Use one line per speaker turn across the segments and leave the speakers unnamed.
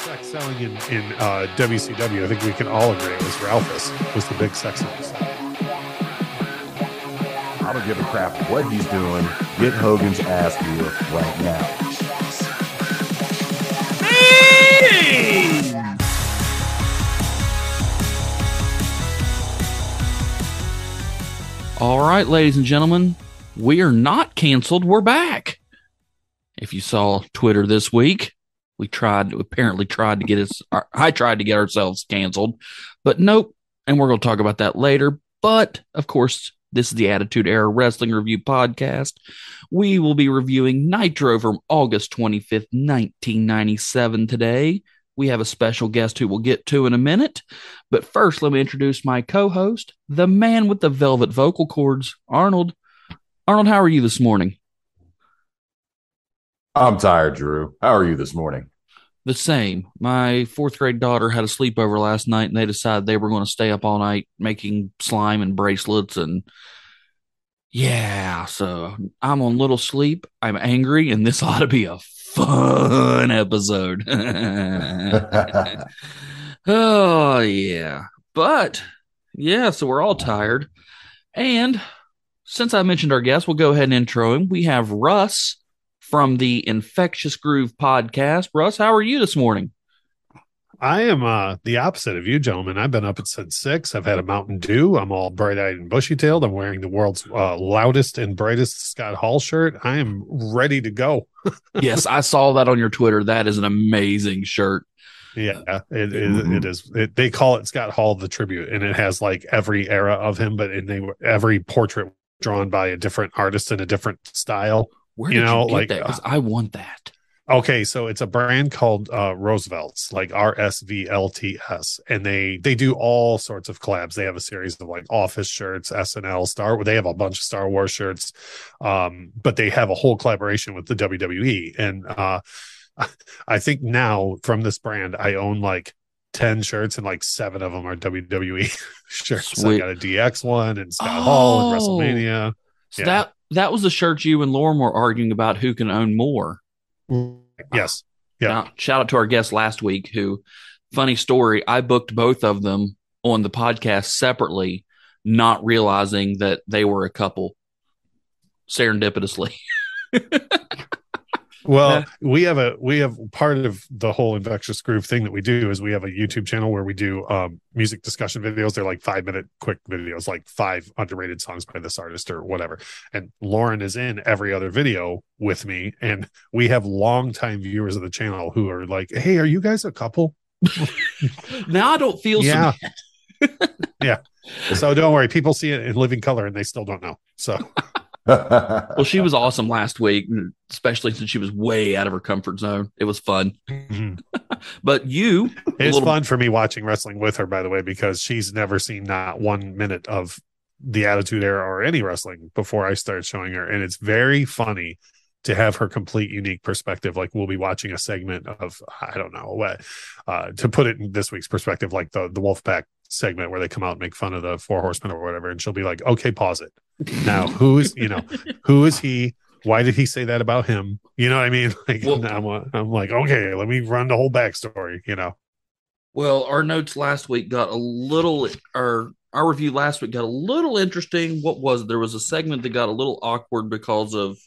Sex selling in, in uh, WCW, I think we can all agree it was Ralphus was the big sex selling.
I don't give a crap what he's doing. Get Hogan's ass here right now.
All right, ladies and gentlemen, we are not canceled. We're back. You saw Twitter this week, we tried, apparently tried to get us, I tried to get ourselves canceled, but nope. And we're going to talk about that later. But of course, this is the Attitude Era Wrestling Review Podcast. We will be reviewing Nitro from August 25th, 1997 today. We have a special guest who we'll get to in a minute. But first, let me introduce my co host, the man with the velvet vocal cords, Arnold. Arnold, how are you this morning?
I'm tired, Drew. How are you this morning?
The same. My fourth grade daughter had a sleepover last night and they decided they were going to stay up all night making slime and bracelets. And yeah, so I'm on little sleep. I'm angry, and this ought to be a fun episode. oh, yeah. But yeah, so we're all tired. And since I mentioned our guest, we'll go ahead and intro him. We have Russ from the Infectious Groove podcast. Russ, how are you this morning?
I am uh, the opposite of you, gentlemen. I've been up since six. I've had a Mountain Dew. I'm all bright eyed and bushy tailed. I'm wearing the world's uh, loudest and brightest Scott Hall shirt. I am ready to go.
yes, I saw that on your Twitter. That is an amazing shirt.
Yeah, it, it, it is. It, they call it Scott Hall the tribute, and it has like every era of him, but in they every portrait drawn by a different artist in a different style.
Where
you
did
know,
you get
like
that? Because I want that.
Okay, so it's a brand called uh, Roosevelt's, like R S V L T S, and they they do all sorts of collabs. They have a series of like Office shirts, SNL, Star. They have a bunch of Star Wars shirts, um, but they have a whole collaboration with the WWE. And uh, I think now from this brand, I own like ten shirts, and like seven of them are WWE shirts.
Sweet.
I got a DX one and Scott Hall and
Oh.
WrestleMania.
So
Yeah.
that that was the shirt you and Lauren were arguing about who can own more.
Yes, Yeah.
Now, shout out to our guest last week who funny story, I booked both of them on the podcast separately, not realizing that they were a couple serendipitously.
Well, we have a we have part of the whole infectious groove thing that we do is we have a YouTube channel where we do um, music discussion videos. They're like five minute quick videos, like five underrated songs by this artist or whatever. And Lauren is in every other video with me, and we have longtime viewers of the channel who are like, "Hey, are you guys a couple?"
now I don't feel
Yeah.
so
Yeah. So don't worry, people see it in living color and they still don't know. So
well, she was awesome last week, especially since she was way out of her comfort zone. It was fun.
mhm.
But you, a
it's
little-
fun for me watching wrestling with her, by the way, because she's never seen not one minute of the Attitude Era or any wrestling before I started showing her, and it's very funny to have her complete unique perspective. Like we'll be watching a segment of I don't know what uh, to put it in this week's perspective, like the the Wolfpack segment where they come out and make fun of the Four Horsemen or whatever, and she'll be like, "Okay, pause it now. Who is you know who is he?" Why did he say that about him? You know what I mean? Like
Well-
I'm, I'm like, okay, let me run the whole backstory. You know,
Well, our notes last week got a little, our our review last week got a little interesting. What was it? there was a segment that got a little awkward because of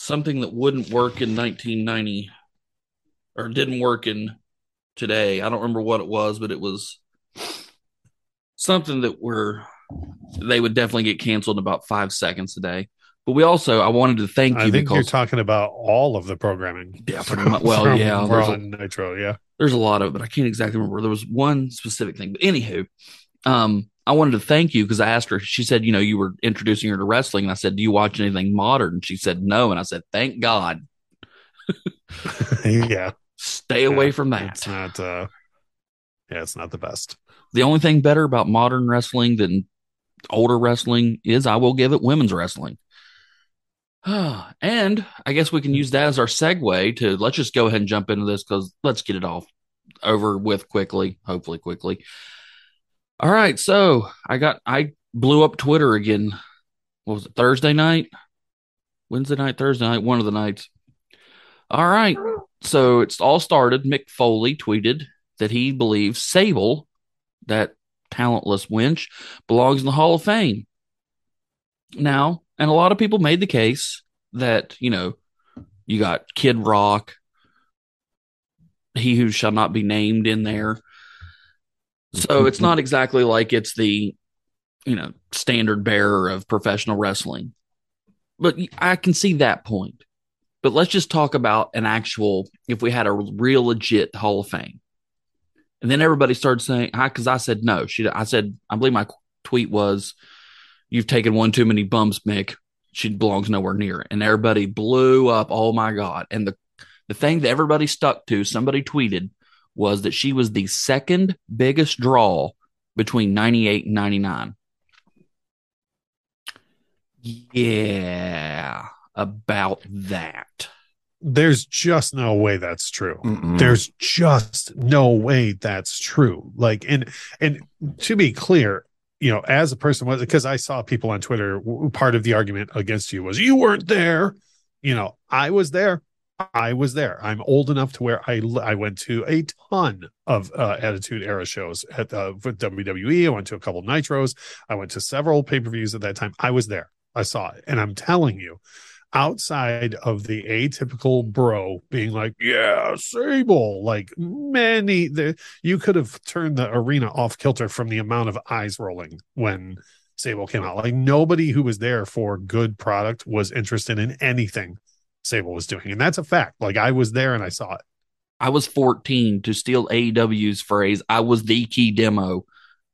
something that wouldn't work in 1990 or didn't work in today. I don't remember what it was, but it was something that were they would definitely get canceled in about five seconds today. But we also, I wanted to thank you
I think you're talking about all of the programming.
Yeah, much. Well,
from
yeah, there's a-
Nitro. Yeah,
there's a lot of it, but I can't exactly remember. There was one specific thing. But anywho, um, I wanted to thank you because I asked her, she said, you know, you were introducing her to wrestling. And I said, Do you watch anything modern? And she said, No. And I said, Thank God.
yeah.
Stay away
Yeah,
from that.
It's not. uh Yeah, it's not the best.
The only thing better about modern wrestling than older wrestling is I will give it women's wrestling. and I guess we can use that as our segue to let's just go ahead and jump into this because let's get it off over with quickly, hopefully quickly. All right, so I got I blew up Twitter again. What was it Thursday night? Wednesday night, Thursday night, one of the nights. All right. So it's all started. Mick Foley tweeted that he believes Sable, that talentless winch, belongs in the Hall of Fame. Now, and a lot of people made the case that, you know, you got Kid Rock, he who shall not be named in there. So it's not exactly like it's the, you know, standard bearer of professional wrestling. But I can see that point. But let's just talk about an actual, if we had a real legit Hall of Fame. And then everybody started saying, because I said no. She, I said, I believe my tweet was, "You've taken one too many bumps, Mick. She belongs nowhere near it." And everybody blew up. Oh my god! And the the thing that everybody stuck to, somebody tweeted, was that she was the second biggest draw between ninety eight and ninety nine. Yeah, about that.
There's just no way that's true.
Mm-mm.
There's just no way that's true. Like, and and to be clear, you know, as a person was because I saw people on Twitter. Part of the argument against you was you weren't there. You know, I was there. I was there. I'm old enough to where I I went to a ton of uh, Attitude Era shows at uh, WWE. I went to a couple Nitros. I went to several pay per views at that time. I was there. I saw it, and I'm telling you, outside of the atypical bro being like, "Yeah, Sable," like many, the, you could have turned the arena off kilter from the amount of eyes rolling when Sable came out. Like nobody who was there for good product was interested in anything Sable was doing, and that's a fact. Like I was there and I saw it.
I was 14 to steal AEW's phrase. I was the key demo.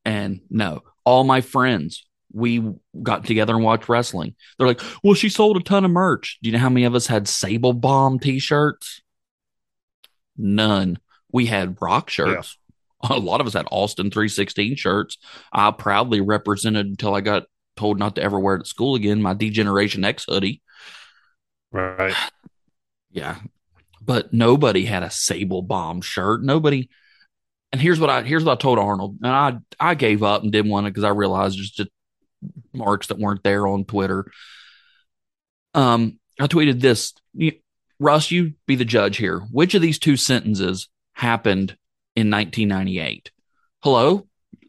And no, all my friends, we got together and watched wrestling. They're like, well, she sold a ton of merch. Do you know how many of us had Sable Bomb t shirts? None. We had rock shirts. A lot of us had Austin 316 shirts. I proudly represented until I got told not to ever wear it at school again my D-Generation X hoodie.
Right.
Yeah. But nobody had a Sable Bomb shirt. Nobody. And here's what I here's what I told Arnold, and I I gave up and didn't want to because I realized just marks that weren't there on Twitter. Um, I tweeted this, Russ, you be the judge here. Which of these two sentences happened in 1998? Hello,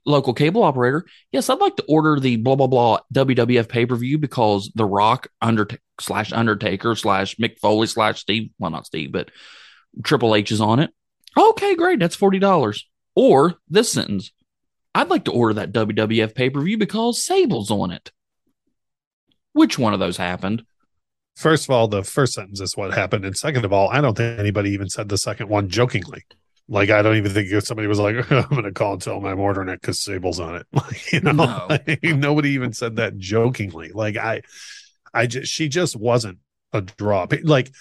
local cable operator. Yes, I'd like to order the blah blah blah WWF pay per view because The Rock under slash Undertaker slash Mick Foley slash Steve. Well, not Steve, but Triple H is on it. Okay, great. That's forty dollars. Or this sentence. I'd like to order that WWF pay per view because Sable's on it. Which one of those happened?
First of all, the first sentence is what happened, and second of all, I don't think anybody even said the second one jokingly. Like I don't even think if somebody was like, "I'm going to call and tell them I'm ordering it because Sable's on it." Like you know,
No.
like, nobody even said that jokingly. Like I, I just she just wasn't a draw. Like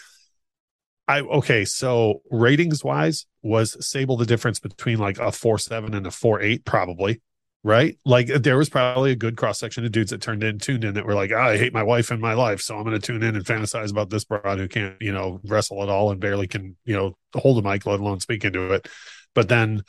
I okay, so ratings wise, was Sable the difference between like a four seven and a four eight? Probably, right? Like there was probably a good cross section of dudes that turned in, tuned in that were like, "Ah, I hate my wife and my life, so I'm going to tune in and fantasize about this broad who can't, you know, wrestle at all and barely can, you know, hold a mic, let alone speak into it. But then,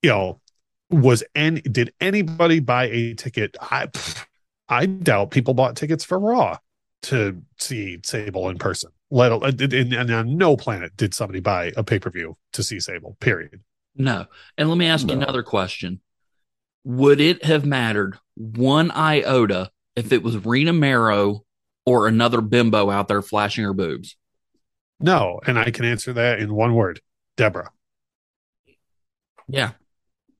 you know, was any did anybody buy a ticket? I pff, I doubt people bought tickets for Raw to see Sable in person. Let al- and, and, and on no planet did somebody buy a pay per view to see Sable. Period.
No. And let me ask you another question. Would it have mattered one iota if it was Rena Mero or another bimbo out there flashing her boobs?
No, and I can answer that in one word: Deborah.
Yeah.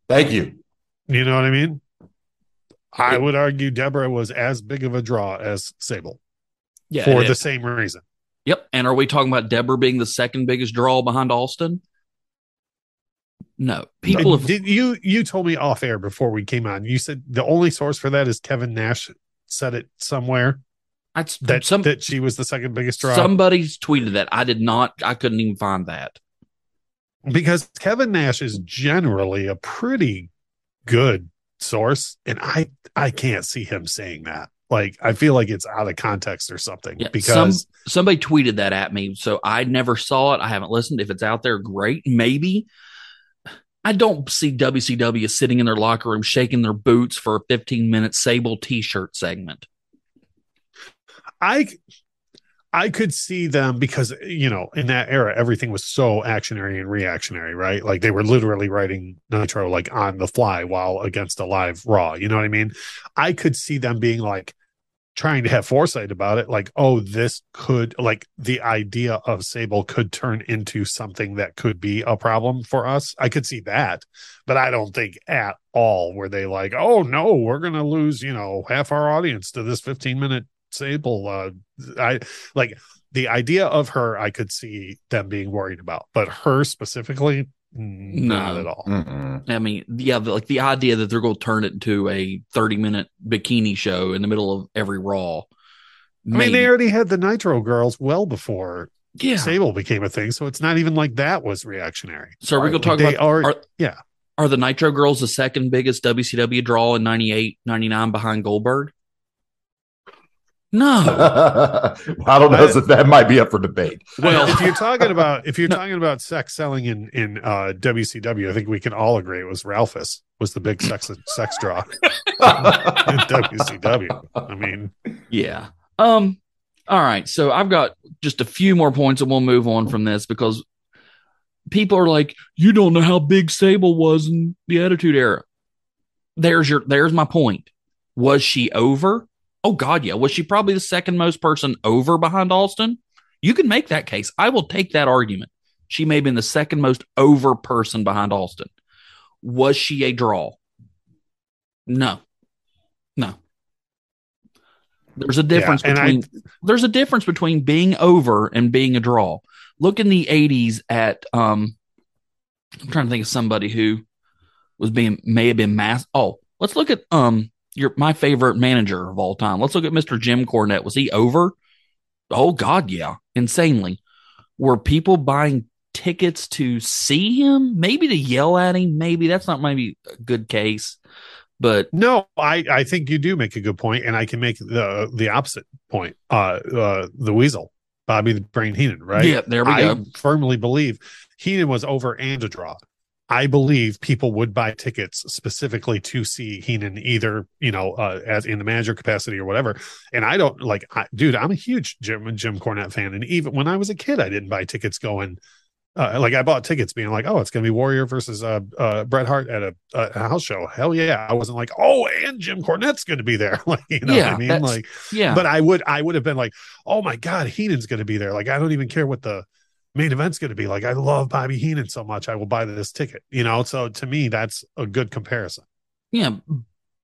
Thank you.
You know what I mean? I would argue Deborah was as big of a draw as Sable
Yeah.
for the same reason.
Yep. And are we talking about Deborah being the second biggest draw behind Austin? No. People have
Did you you told me off air before we came on? You said the only source for that is Kevin Nash said it somewhere
that's
that
some
that she was the second biggest draw
somebody's tweeted that. I did not I couldn't even find that.
because Kevin Nash is generally a pretty good source, and I I can't see him saying that. Like I feel like it's out of context or something
Yeah,
because
Somebody tweeted that at me, so I never saw it. I haven't listened. If it's out there, great. Maybe. I don't see WCW sitting in their locker room shaking their boots for a 15 minute Sable t shirt segment.
I I could see them because you know in that era everything was so actionary and reactionary, right? Like they were literally writing Nitro like on the fly while against a live Raw. You know what I mean? I could see them being like trying to have foresight about it, like, oh, this could like the idea of Sable could turn into something that could be a problem for us. I could see that, but I don't think at all were they like, oh no, we're gonna lose, you know, half our audience to this 15 minute Sable. Uh, I like the idea of her. I could see them being worried about, but her specifically, Mm,
not
at all.
Mm-mm.
I mean, yeah, the, like the idea that they're going to turn it into a 30 minute bikini show in the middle of every Raw.
I mean, they already had the Nitro girls well before
yeah.
Sable became a thing, so it's not even like that was reactionary.
So are we going to talk
They
about
are-
are,
yeah.
are the Nitro Girls the second biggest WCW draw in 98, 99 behind Goldberg? No.
I don't know if that might be up for debate.
Well-
if you're talking about if you're
No.
talking about sex selling in in uh, WCW, I think we can all agree it was Ralphus was the big sex sex draw in WCW. I mean,
Yeah. Um. All right. So I've got just a few more points, and we'll move on from this because people are like, "You don't know how big Sable was in the Attitude Era." There's your. There's my point. Was she over? Oh God, yeah. Was she probably the second most person over behind Austin? You can make that case. I will take that argument. She may have been the second most over person behind Austin. Was she a draw? No. No. There's a difference
I-
between there's a difference between being over and being a draw. Look in the 80s at um I'm trying to think of somebody who was being may have been mass oh, let's look at um your my favorite manager of all time. Let's look at Mr. Jim Cornette. Was he over? Oh god, yeah. Insanely. Were people buying tickets to see him? Maybe to yell at him? Maybe that's not maybe a good case. But
no, I I think you do make a good point, and I can make the the opposite point. Uh, uh the Weasel, Bobby the Brain Heenan, right?
yeah, there we go.
I
go.
firmly believe Heenan was over and a draw. I believe people would buy tickets specifically to see Heenan either, you know, uh, as in the manager capacity or whatever. And I don't like, I, dude, I'm a huge Jim Jim Cornette fan, and even when I was a kid, I didn't buy tickets going. Uh, like I bought tickets being like, oh, it's gonna be Warrior versus uh, uh Bret Hart at a, a house show. Hell yeah! I wasn't like, oh, and Jim Cornette's gonna be there. like, you know what I mean? Like,
Yeah.
but I would I would have been like, oh my god, Heenan's going to be there. Like I don't even care what the main event's going to be. Like I love Bobby Heenan so much, I will buy this ticket. You know, so to me, that's a good comparison.
Yeah,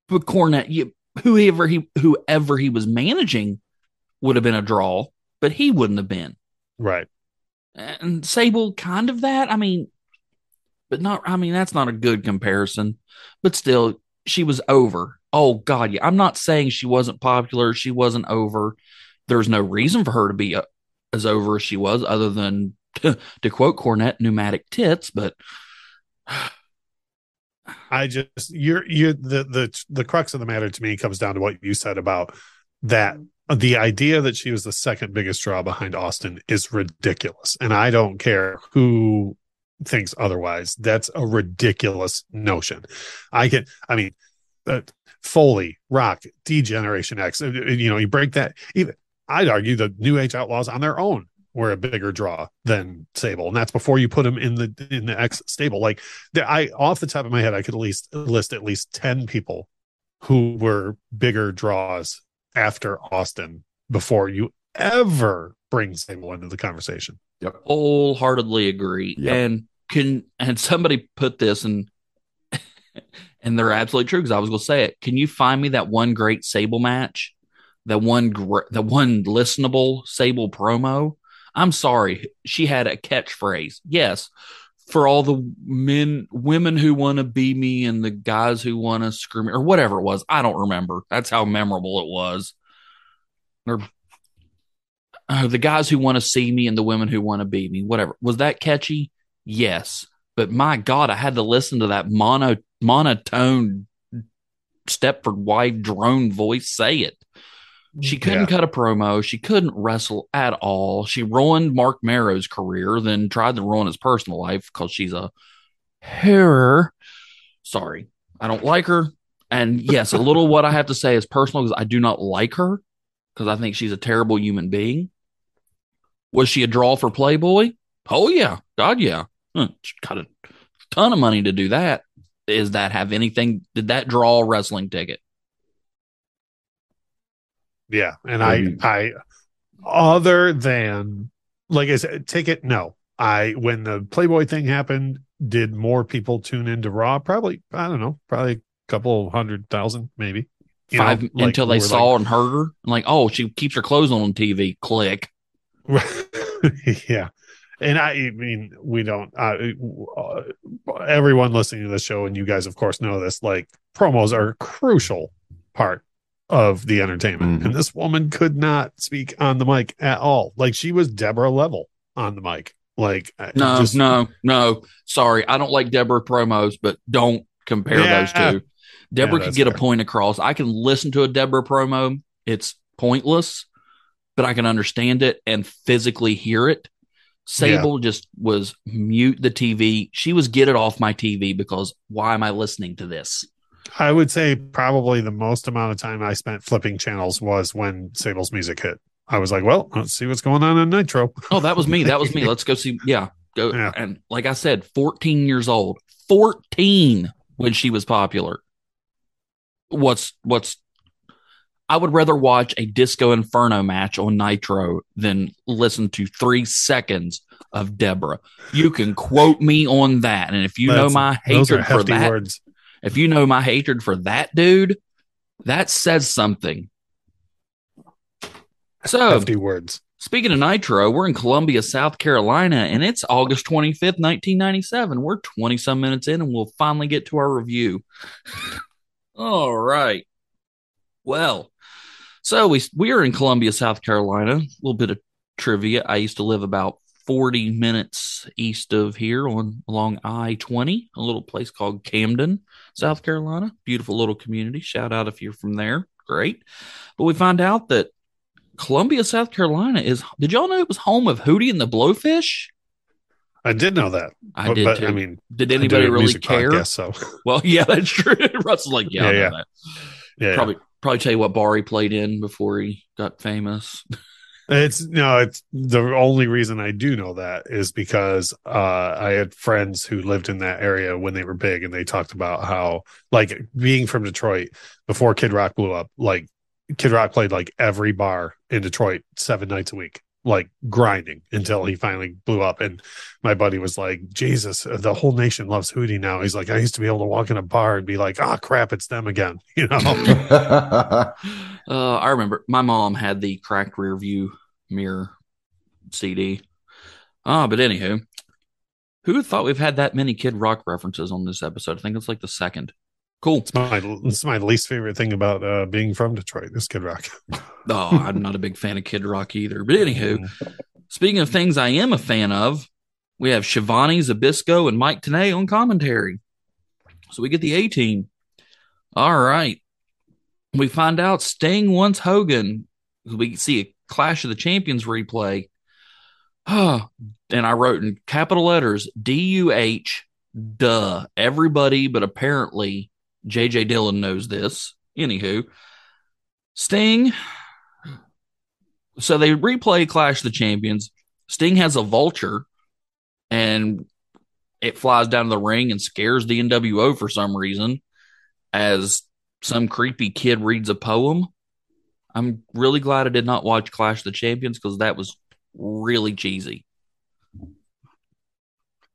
but Cornette, you, whoever he whoever he was managing would have been a draw, but he wouldn't have been.
Right.
And Sable, kind of that. I mean, but not. I mean, that's not a good comparison. But still, she was over. Oh God, yeah. I'm not saying she wasn't popular. She wasn't over. There's no reason for her to be uh, as over as she was, other than to quote Cornette, pneumatic tits. But
I just you're you the the the crux of the matter to me comes down to what you said about that the idea that she was the second biggest draw behind Austin is ridiculous. And I don't care who thinks otherwise. That's a ridiculous notion. I can I mean uh, Foley, Rock, D Generation X, uh, you know, you break that even I'd argue the New Age Outlaws on their own were a bigger draw than Sable, and that's before you put them in the in the X stable. Like there, I off the top of my head, I could at least list at least ten people who were bigger draws after Austin before you ever bring Sable into the conversation.
wholeheartedly agree.
Yep.
And can and somebody put this and and they're absolutely true because I was going to say it. Can you find me that one great Sable match, that one gr- the one listenable Sable promo? I'm sorry, she had a catchphrase. Yes, for all the men, women who want to be me, and the guys who want to screw me, or whatever it was. I don't remember. That's how memorable it was. Or uh, the guys who want to see me and the women who want to be me, whatever. Was that catchy? Yes. But my God, I had to listen to that mono monotone Stepford wife drone voice say it. She couldn't
Yeah.
cut a promo. She couldn't wrestle at all. She ruined Marc Mero's career, then tried to ruin his personal life because she's a horror. Sorry, I don't like her. And yes, a little what I have to say is personal because I do not like her because I think she's a terrible human being. Was she a draw for Playboy? Oh yeah, God yeah. Huh, she got a ton of money to do that. Is that have anything? Did that draw a wrestling ticket?
Yeah, and. I, I, other than like I said, ticket. No, I when the Playboy thing happened, did more people tune into Raw? Probably, I don't know, probably a couple hundred thousand, maybe. You know,
Five
like,
until they saw and heard her. And like, oh, she keeps her clothes on on TV. Click.
yeah. And I, I mean, we don't. Uh, everyone listening to the show, and you guys, of course, know this. Like promos are a crucial part of the entertainment,
Mhm.
and this woman could not speak on the mic at all. Like she was Deborah level on the mic. Like
No,
just-
no, no. Sorry, I don't like Deborah promos, but don't compare
Yeah.
those two. Deborah could
that's
get a point across. I can listen to a Deborah promo. It's pointless, but I can understand it and physically hear it. Sable just was mute the TV. She was get it off my TV because why am I listening to this?
I would say probably the most amount of time I spent flipping channels was when Sable's music hit. I was like, well, let's see what's going on in Nitro.
Oh, that was me. That was me. Let's go see. Yeah. Go.
Yeah.
And like I said, 14 years old, 14 when she was popular. What's, what's, I would rather watch a Disco Inferno match on Nitro than listen to three seconds of Deborah. You can quote me on that. And if you know
That's-
my
Those are
hatred for that,
words.
If you know my hatred for that dude, that says something. So,
Hefty words.
Speaking of Nitro, we're in Columbia, South Carolina, and it's August 25th, 1997. We're 20 some minutes in, and we'll finally get to our review. All right. Well, so we we are in Columbia, South Carolina. A little bit of trivia. I used to live about 40 minutes east of here on along I-20, a little place called Camden, South Carolina. Beautiful little community. Shout out if you're from there. Great. But we find out that Columbia, South Carolina is. Did y'all know it was home of Hootie and the Blowfish?
I did know that.
I
but,
did
but,
too.
I mean,
did anybody really care?
podcast, so
Well, yeah, that's true. Russ is like, yeah, I
Yeah,
know
yeah.
that.
yeah.
Probably, probably tell you what bar he played in before he got famous.
It's no, it's the only reason I do know that is because uh I had friends who lived in that area when they were big and they talked about how like being from Detroit before Kid Rock blew up, like Kid Rock played like every bar in Detroit seven nights a week, like grinding until he finally blew up. And my buddy was like, Jesus, the whole nation loves Hootie now. He's like, I used to be able to walk in a bar and be like, ah, crap, it's them again. You know?
Uh, I remember my mom had the cracked rear view mirror CD. Ah, but anywho, who thought we've had that many Kid Rock references on this episode? I think it's like the second. Cool.
It's my it's my least favorite thing about uh being from Detroit, is Kid Rock.
Oh, I'm not a big fan of Kid Rock either. But anywho, speaking of things I am a fan of, we have Schiavone Zbyszko and Mike Tenay on commentary. So we get the A team. All right. We find out Sting wants Hogan. We see a Clash of the Champions replay. and I wrote in capital letters D U H, duh. Everybody, but apparently JJ Dillon knows this. Anywho, Sting. So they replay Clash the Champions. Sting has a vulture and it flies down to the ring and scares the NWO for some reason as some creepy kid reads a poem. I'm really glad I did not watch Clash the Champions because that was really cheesy.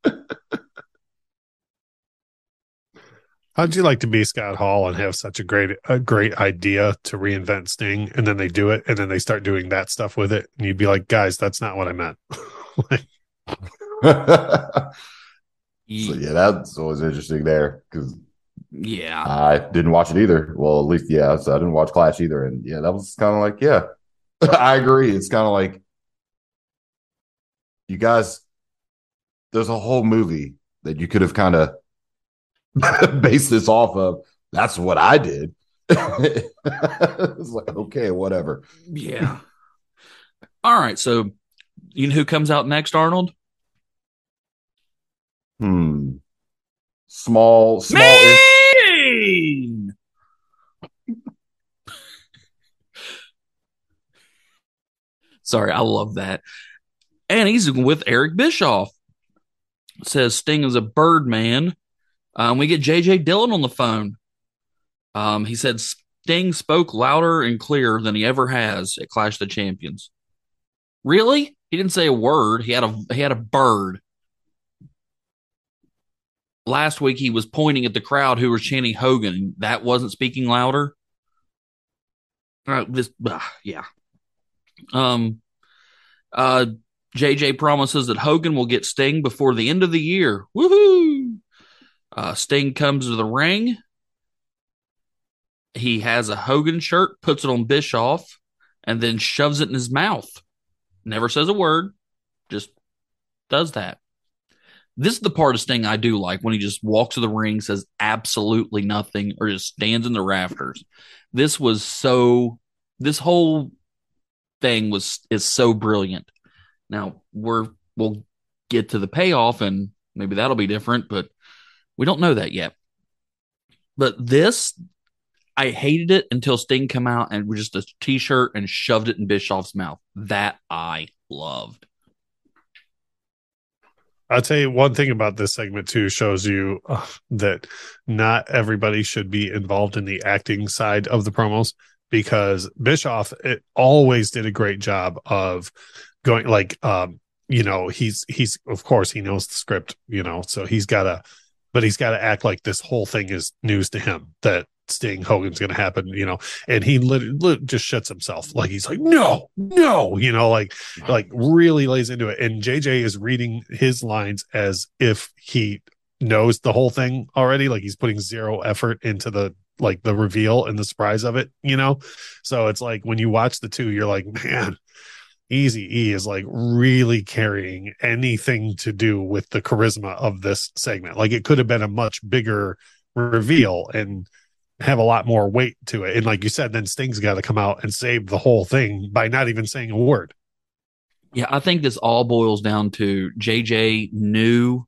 How'd you like to be Scott Hall and have such a great a great idea to reinvent Sting, and then they do it, and then they start doing that stuff with it, and you'd be like, guys, that's not what I meant. Like,
so yeah, that's always interesting there because
Yeah.
I didn't watch it either. Well, at least yeah, so I didn't watch Clash either, and yeah, that was kind of like yeah, I agree. It's kind of like you guys. There's a whole movie that you could have kind of based this off of. That's what I did. it's like okay, whatever.
Yeah. All right. So, you know who comes out next, Arnold?
Hmm. Small, small.
Mean! Sorry, I love that. and he's with Eric Bischoff. Says Sting is a bird man. Um, we get JJ Dillon on the phone. Um, he said Sting spoke louder and clearer than he ever has at Clash the Champions. Really? He didn't say a word. He had a he had a bird. Last week he was pointing at the crowd who were chanting Hogan. That wasn't speaking louder. Uh, this, uh, yeah. Um, uh, JJ promises that Hogan will get Sting before the end of the year. Woohoo! Uh, Sting comes to the ring. He has a Hogan shirt, puts it on Bischoff, and then shoves it in his mouth. Never says a word, just does that. This is the part of Sting I do like when he just walks to the ring, says absolutely nothing, or just stands in the rafters. This was so. This whole thing was is so brilliant. Now we're we'll get to the payoff, and maybe that'll be different, but we don't know that yet. But this, I hated it until Sting come out and just a t-shirt and shoved it in Bischoff's mouth. That I loved.
I'll tell you one thing about this segment too shows you uh, that not everybody should be involved in the acting side of the promos because Bischoff it always did a great job of going like um you know he's he's of course he knows the script you know so he's got to but he's got to act like this whole thing is news to him that Sting Hogan's going to happen, you know, and he literally just shuts himself. Like he's like, no, no, you know, like, like really lays into it. And JJ is reading his lines as if he knows the whole thing already. Like he's putting zero effort into the, like the reveal and the surprise of it, you know? So it's like when you watch the two, you're like, man, Easy E is like really carrying anything to do with the charisma of this segment. Like it could have been a much bigger reveal and have a lot more weight to it. And like you said, then Sting's got to come out and save the whole thing by not even saying a word.
Yeah, I think this all boils down to JJ knew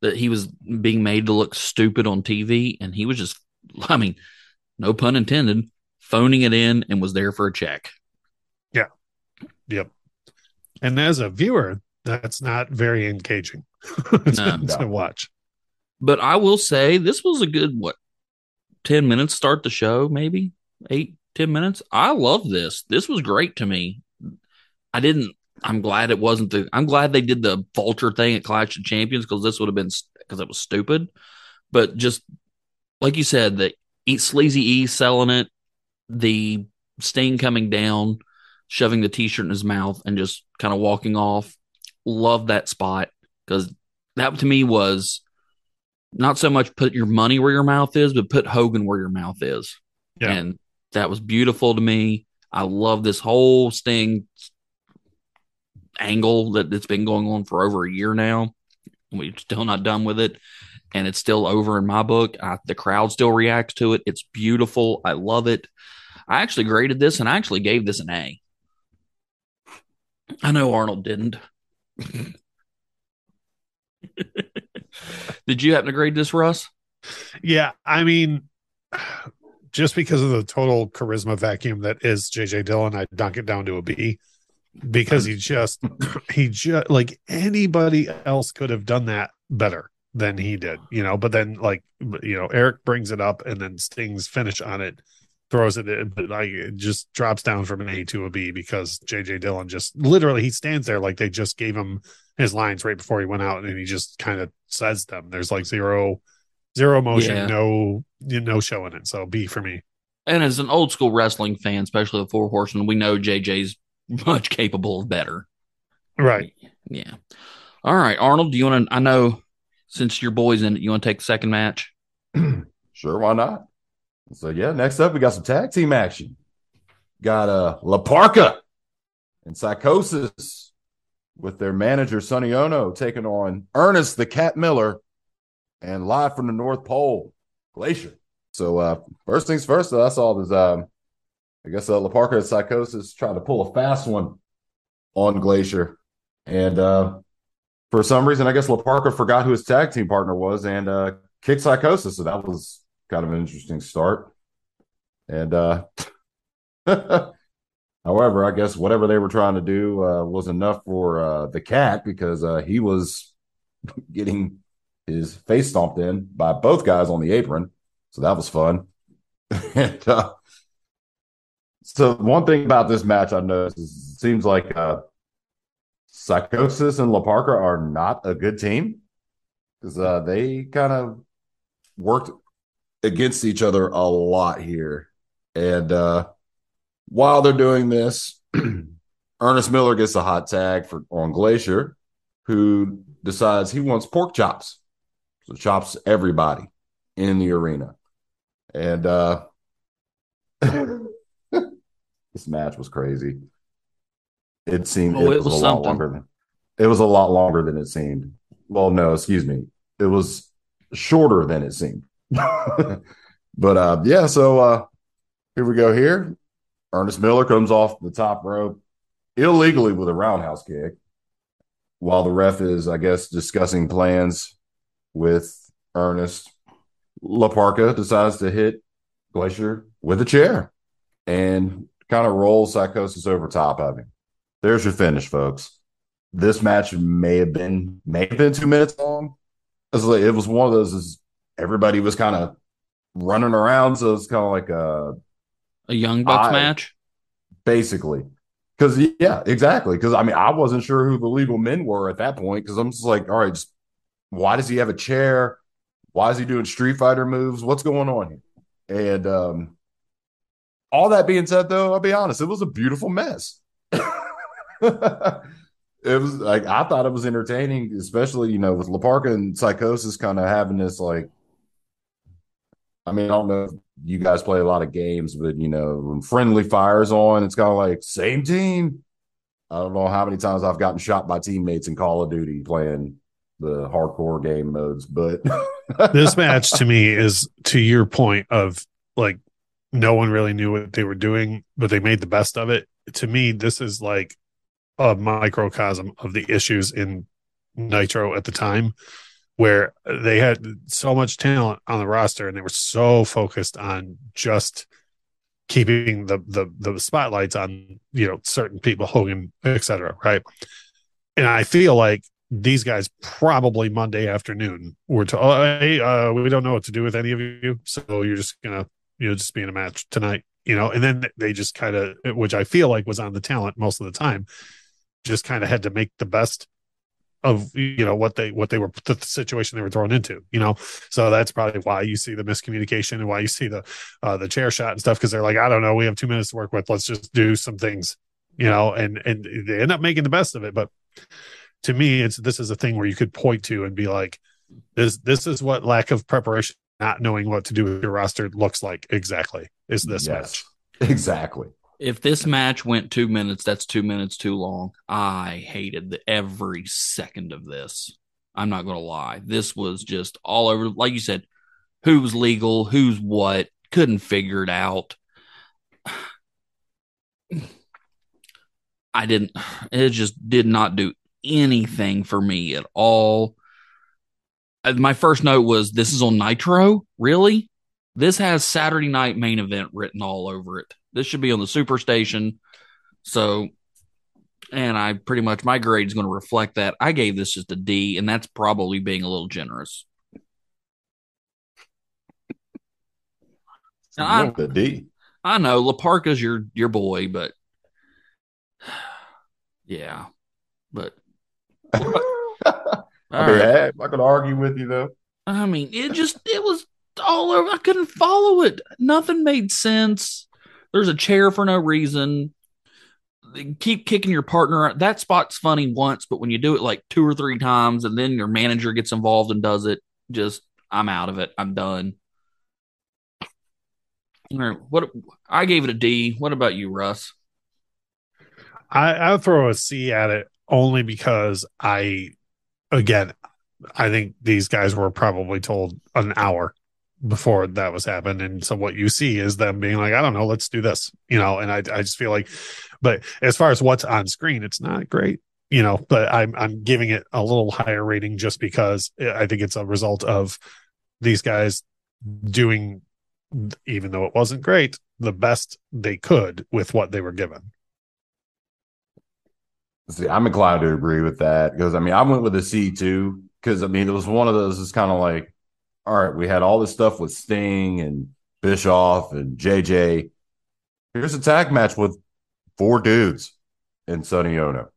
that he was being made to look stupid on TV, and he was just, I mean, no pun intended, phoning it in and was there for a check.
Yeah. Yep. And as a viewer, that's not very engaging to,
No.
watch.
But I will say this was a good what ten minutes start the show, maybe eight, ten minutes. I love this. This was great to me. I didn't I'm glad it wasn't the I'm glad they did the vulture thing at Clash of Champions because this would have been because it was stupid. But just like you said, the eat sleazy E selling it, the stain coming down, shoving the t-shirt in his mouth and just kind of walking off. Love that spot because that to me was not so much put your money where your mouth is, but put Hogan where your mouth is.
Yeah.
And that was beautiful to me. I love this whole Sting angle that it's been going on for over a year now. We're still not done with it. And it's still over in my book. I, the crowd still reacts to it. It's beautiful. I love it. I actually graded this and I actually gave this an A. I know Arnold didn't. Did you happen to grade this, Russ?
Yeah, I mean, just because of the total charisma vacuum that is JJ Dillon, I dunk it down to a B because he just he just like anybody else could have done that better than he did, you know. But then like you know, Eric brings it up and then Sting's finish on it throws it in, but like it just drops down from an A to a B because JJ Dillon just literally he stands there like they just gave him his lines right before he went out and he just kind of says them. There's like zero zero emotion,
Yeah.
no no show in it. So B for me.
And as an old school wrestling fan, especially the Four Horsemen, we know JJ's much capable of better.
Right.
Yeah. All right, Arnold, do you want to? I know since your boy's in it, you want to take the second match?
Sure, why not? So yeah, next up we got some tag team action. Got uh La Parka and Psicosis with their manager Sonny Onoo taking on Ernest the Cat Miller and live from the North Pole, Glacier. So uh first things first, I saw this um I guess uh, and Psicosis trying to pull a fast one on Glacier. And uh for some reason, I guess La Parka forgot who his tag team partner was and uh kicked Psicosis. So that was kind of an interesting start. And uh However, I guess whatever they were trying to do uh, was enough for uh, the cat because uh, he was getting his face stomped in by both guys on the apron. So that was fun. and, uh, so one thing about this match I noticed is it seems like uh, Psicosis and La Parka are not a good team because uh, they kind of worked against each other a lot here. And uh, while they're doing this, Ernest Miller gets a hot tag for on Glacier, who decides he wants pork chops. So chops everybody in the arena. And uh this match was crazy. It seemed
Oh,
it,
it
was,
was
a lot longer than it was a lot longer than it seemed. Well, no, excuse me. It was shorter than it seemed. but uh yeah, so uh here we go here. Ernest Miller comes off the top rope illegally with a roundhouse kick while the ref is, I guess, discussing plans with Ernest. La Parka decides to hit Glacier with a chair and kind of rolls Psicosis over top of him. There's your finish, folks. This match may have been may have been two minutes long. It was one of those. Everybody was kind of running around, so it's kind of like a
A Young Bucks
I-
match.
basically. Because yeah, exactly. Because I mean, I wasn't sure who the legal men were at that point. Because I'm just like, all right, just, why does he have a chair? Why is he doing Street Fighter moves? What's going on here? And um, all that being said, though, I'll be honest, it was a beautiful mess. it was like I thought it was entertaining, especially you know with La Parka and Psicosis kind of having this like. I mean, I don't know if you guys play a lot of games, but you know, when friendly fires on, it's kind of like same team. I don't know how many times I've gotten shot by teammates in Call of Duty playing the hardcore game modes, but
this match to me is to your point of like no one really knew what they were doing, but they made the best of it. To me, this is like a microcosm of the issues in Nitro at the time, where they had so much talent on the roster and they were so focused on just keeping the the the spotlights on you know certain people, Hogan, etc. Right, and I feel like these guys probably Monday afternoon were to, oh, hey, uh, we don't know what to do with any of you, so you're just gonna, you know, just be in a match tonight, you know, and then they just kind of, which I feel like was on the talent most of the time, just kind of had to make the best of you know what they what they were the situation they were thrown into you know so that's probably why you see the miscommunication and why you see the uh the chair shot and stuff because they're like i don't know we have two minutes to work with let's just do some things you know and and they end up making the best of it but to me it's this is a thing where you could point to and be like this this is what lack of preparation not knowing what to do with your roster looks like exactly is this
Yes.
match
exactly.
If this match went two minutes, that's two minutes too long. I hated the, every second of this. I'm not going to lie. This was just all over. Like you said, who's legal, who's what, couldn't figure it out. I didn't, it just did not do anything for me at all. Uh, My first note was this is on Nitro? Really? This has Saturday night main event written all over it. This should be on the Superstation. So, and I pretty much my grade is going to reflect that. I gave this just a D, and that's probably being a little generous. I-
the D.
I know La Parka's your your boy, but yeah, but
I mean,
right.
Not gonna argue with you though.
I mean, it just it was all over. I couldn't follow it. Nothing made sense. There's a chair for no reason. Keep kicking your partner. That spot's funny once, but when you do it like two or three times, and then your manager gets involved and does it, just I'm out of it. I'm done. All right, what I gave it a D. What about you, Russ?
I, I'll throw a C at it only because I, again, I think these guys were probably told an hour before that was happened. And so what you see is them being like, I don't know, let's do this, you know, and I, I just feel like, but as far as what's on screen, it's not great, you know, but I'm, I'm giving it a little higher rating just because I think it's a result of these guys doing, even though it wasn't great, the best they could with what they were given.
See, I'm inclined to agree with that because I mean, I went with a c2 because I mean, it was one of those. It's kind of like, all right, we had all this stuff with Sting and Bischoff and JJ. Here's a tag match with four dudes and Sonny Onoo,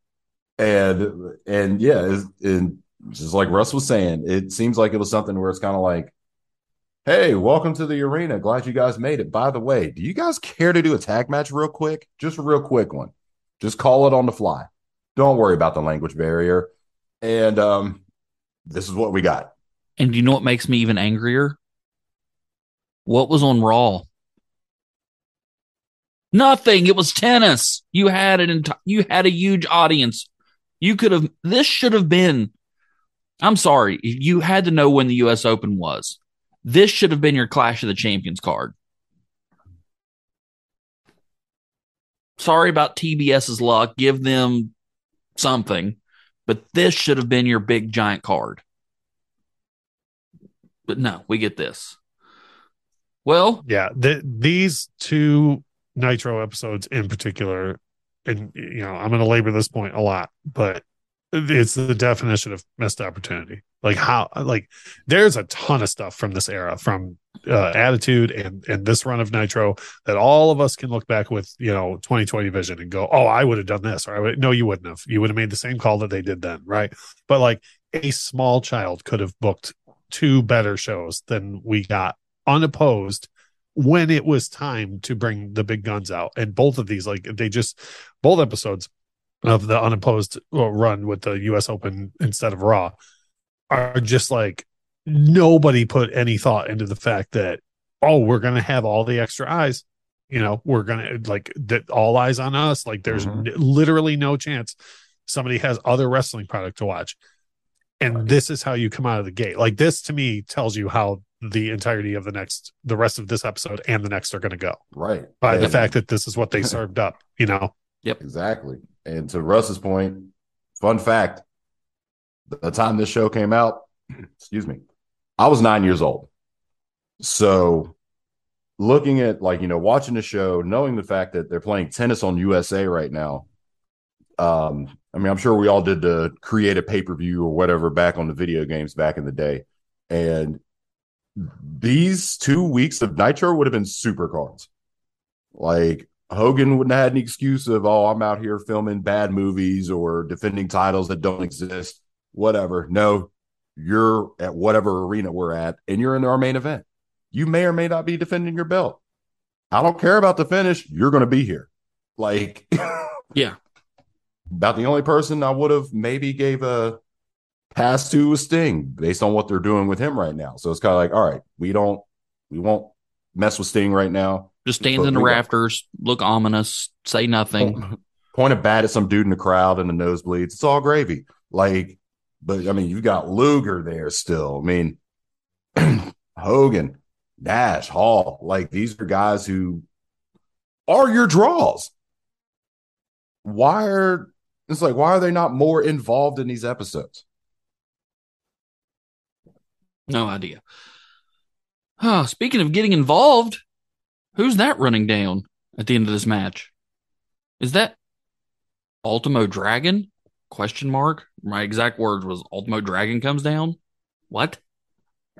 and and yeah, and just like Russ was saying, it seems like it was something where it's kind of like, hey, welcome to the arena. Glad you guys made it. By the way, do you guys care to do a tag match real quick? Just a real quick one. Just call it on the fly. Don't worry about the language barrier. And um, this is what we got.
And do you know what makes me even angrier? What was on Raw? Nothing. It was tennis. You had an enti- you had a huge audience. You could have this should have been I'm sorry. You had to know when the US Open was. This should have been your Clash of the Champions card. Sorry about TBS's luck. Give them something, but this should have been your big giant card. But no, we get this. Well,
yeah, the, these two Nitro episodes in particular, and you know, I'm going to labor this point a lot, but it's the definition of missed opportunity. Like how, like there's a ton of stuff from this era, from uh, attitude and and this run of Nitro that all of us can look back with, you know, 2020 vision and go, oh, I would have done this, or I would. No, you wouldn't have. You would have made the same call that they did then, right? But like a small child could have booked two better shows than we got unopposed when it was time to bring the big guns out. And both of these, like they just both episodes of the unopposed run with the US Open instead of Raw are just like nobody put any thought into the fact that oh we're gonna have all the extra eyes you know we're gonna like that all eyes on us like there's mm-hmm. n- literally no chance somebody has other wrestling product to watch and right. this is how you come out of the gate like this to me tells you how the entirety of the next the rest of this episode and the next are going to go
right
by yeah. the fact that this is what they served up you know
yep
exactly and to russ's point fun fact the time this show came out excuse me I was nine years old. So looking at like, you know, watching the show, knowing the fact that they're playing tennis on USA right now. Um, I mean, I'm sure we all did the create a pay-per-view or whatever back on the video games back in the day. And these two weeks of Nitro would have been super cards. Like Hogan wouldn't have had any excuse of, oh, I'm out here filming bad movies or defending titles that don't exist, whatever. No, you're at whatever arena we're at and you're in our main event. You may or may not be defending your belt. I don't care about the finish. You're going to be here. Like,
yeah.
About the only person I would have maybe gave a pass to a Sting based on what they're doing with him right now. So it's kind of like, all right, we don't, we won't mess with Sting right now.
Just stand in the rafters, look ominous, say nothing.
Point, point a bat at some dude in the crowd and the nosebleeds. It's all gravy. Like, but I mean, you got Luger there still. I mean, Hogan, Nash, Hall, like these are guys who are your draws. Why are it's like why are they not more involved in these episodes?
No idea. Oh, speaking of getting involved, who's that running down at the end of this match? Is that Ultimo Dragon? Question mark. My exact words was Ultimo Dragon comes down. What?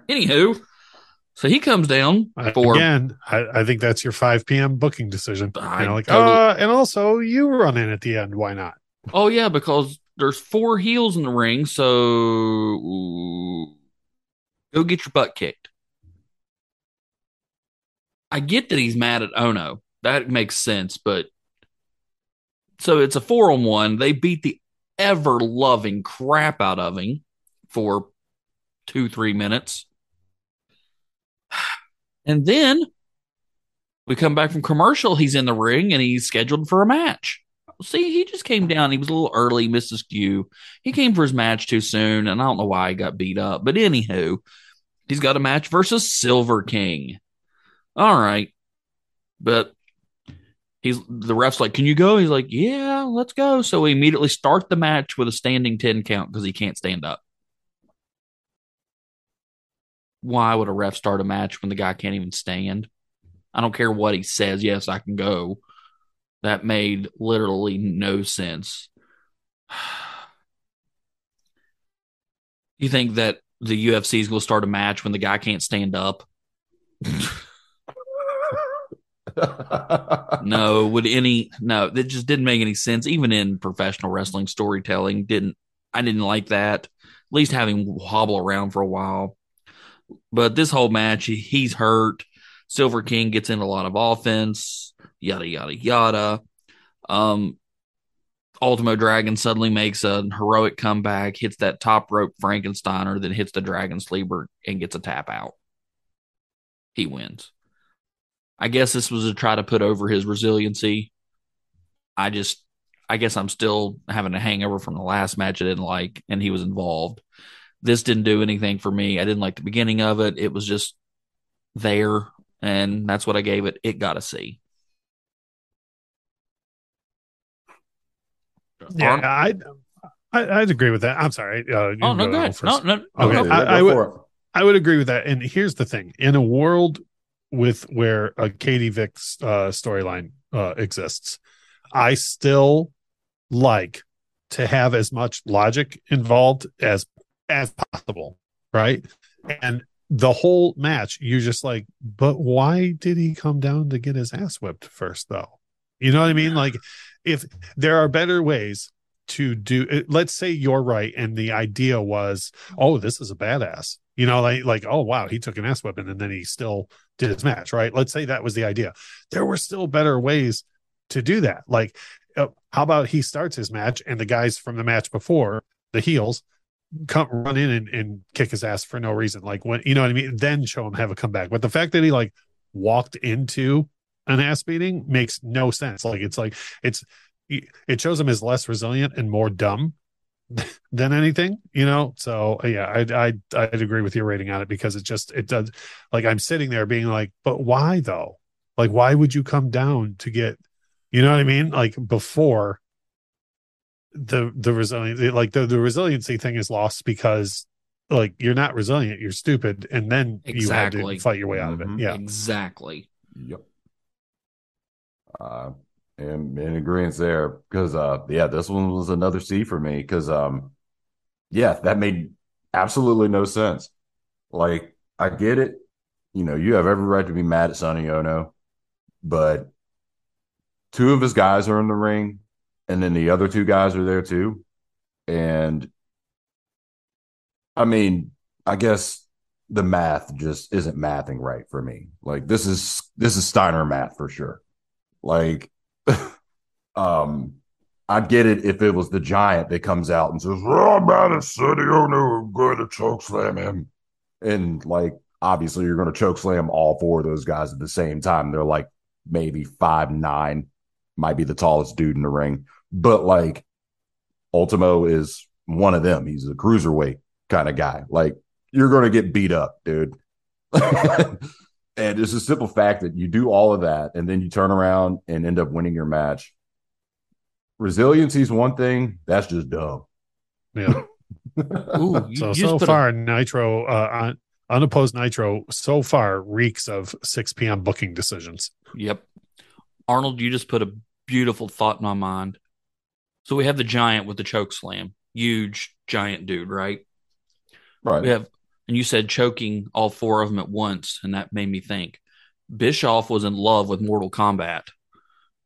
Anywho, so he comes down for
again. I, I think that's your 5 p.m. booking decision. I you know, like, totally, uh, and also you run in at the end. Why not?
Oh yeah, because there's four heels in the ring, so go get your butt kicked. I get that he's mad at Onoo. That makes sense, but so it's a four on one. They beat the ever loving crap out of him for two, three minutes. And then we come back from commercial. He's in the ring and he's scheduled for a match. See, he just came down. He was a little early, Mrs. Q. He came for his match too soon, and I don't know why he got beat up. But anywho, he's got a match versus Silver King. All right. But he's the ref's like, "Can you go?" He's like, "Yeah, let's go." So we immediately start the match with a standing ten count because he can't stand up. Why would a ref start a match when the guy can't even stand? I don't care what he says. Yes, I can go. That made literally no sense. You think that the UFC is going to start a match when the guy can't stand up? no, would any no, that just didn't make any sense. Even in professional wrestling storytelling, didn't I didn't like that. At least having hobble around for a while. But this whole match, he's hurt. Silver King gets in a lot of offense, yada yada yada. Um, Ultimo Dragon suddenly makes a heroic comeback, hits that top rope Frankensteiner, then hits the Dragon Sleeper and gets a tap out. He wins. I guess this was to try to put over his resiliency. I just, I guess I'm still having a hangover from the last match I didn't like, and he was involved. This didn't do anything for me. I didn't like the beginning of it. It was just there, and that's what I gave it. It got a C.
Yeah, I'd, I'd agree with that. I'm sorry. Uh,
Oh no,
go
go ahead. No, no,
Okay.
no.
I-
go
I would- I would agree with that. And here's the thing: in a world with where a Katie Vick's uh, storyline uh, exists, I still like to have as much logic involved as as possible, right? And the whole match, you're just like, but why did he come down to get his ass whipped first, though? You know what I mean? Like, if there are better ways to do let's say you're right and the idea was oh this is a badass. You know like like oh wow he took an ass weapon and then he still did his match right? Let's say that was the idea. There were still better ways to do that. Like uh, how about he starts his match and the guys from the match before the heels come run in and, and kick his ass for no reason like when you know what i mean then show him have a comeback but the fact that he like walked into an ass beating makes no sense like it's like it's it shows him as less resilient and more dumb than anything, you know. So yeah, I'd I'd, I'd agree with your rating on it because it just it does like I'm sitting there being like, but why though? Like, why would you come down to get, you know what I mean? Like before the the resilience like the the resiliency thing is lost because like you're not resilient, you're stupid, and then you had
Exactly.
to fight your way out of
Mhm.
it. Yeah,
Exactly.
Yep. Uh, and in agreement there because uh, yeah, this one was another C for me because um, yeah, that made absolutely no sense. Like I get it, you know, you have every right to be mad at Sonny Onoo, but two of his guys are in the ring, and then the other two guys are there too, and I mean, I guess the math just isn't mathing right for me. Like this is this is Steiner math for sure. Like um I'd get it if it was the giant that comes out and says, Oh man, it's Sonny Onoo, I'm going to choke slam him. And like obviously you're gonna choke slam all four of those guys at the same time. They're like maybe five nine, might be the tallest dude in the ring. But like Ultimo is one of them. He's a cruiserweight kind of guy. Like you're going to get beat up, dude. and it's a simple fact that you do all of that and then you turn around and end up winning your match. Resiliency is one thing. That's just dumb.
yeah.
Ooh,
so so
put a-
far nitro uh un, unopposed nitro so far reeks of 6 p.m booking decisions
Yep. Arnold, you just put a beautiful thought in my mind. So we have the giant with the choke slam, huge giant dude, right?
Right.
We have, and you said choking all four of them at once, and that made me think. Bischoff was in love with Mortal Kombat.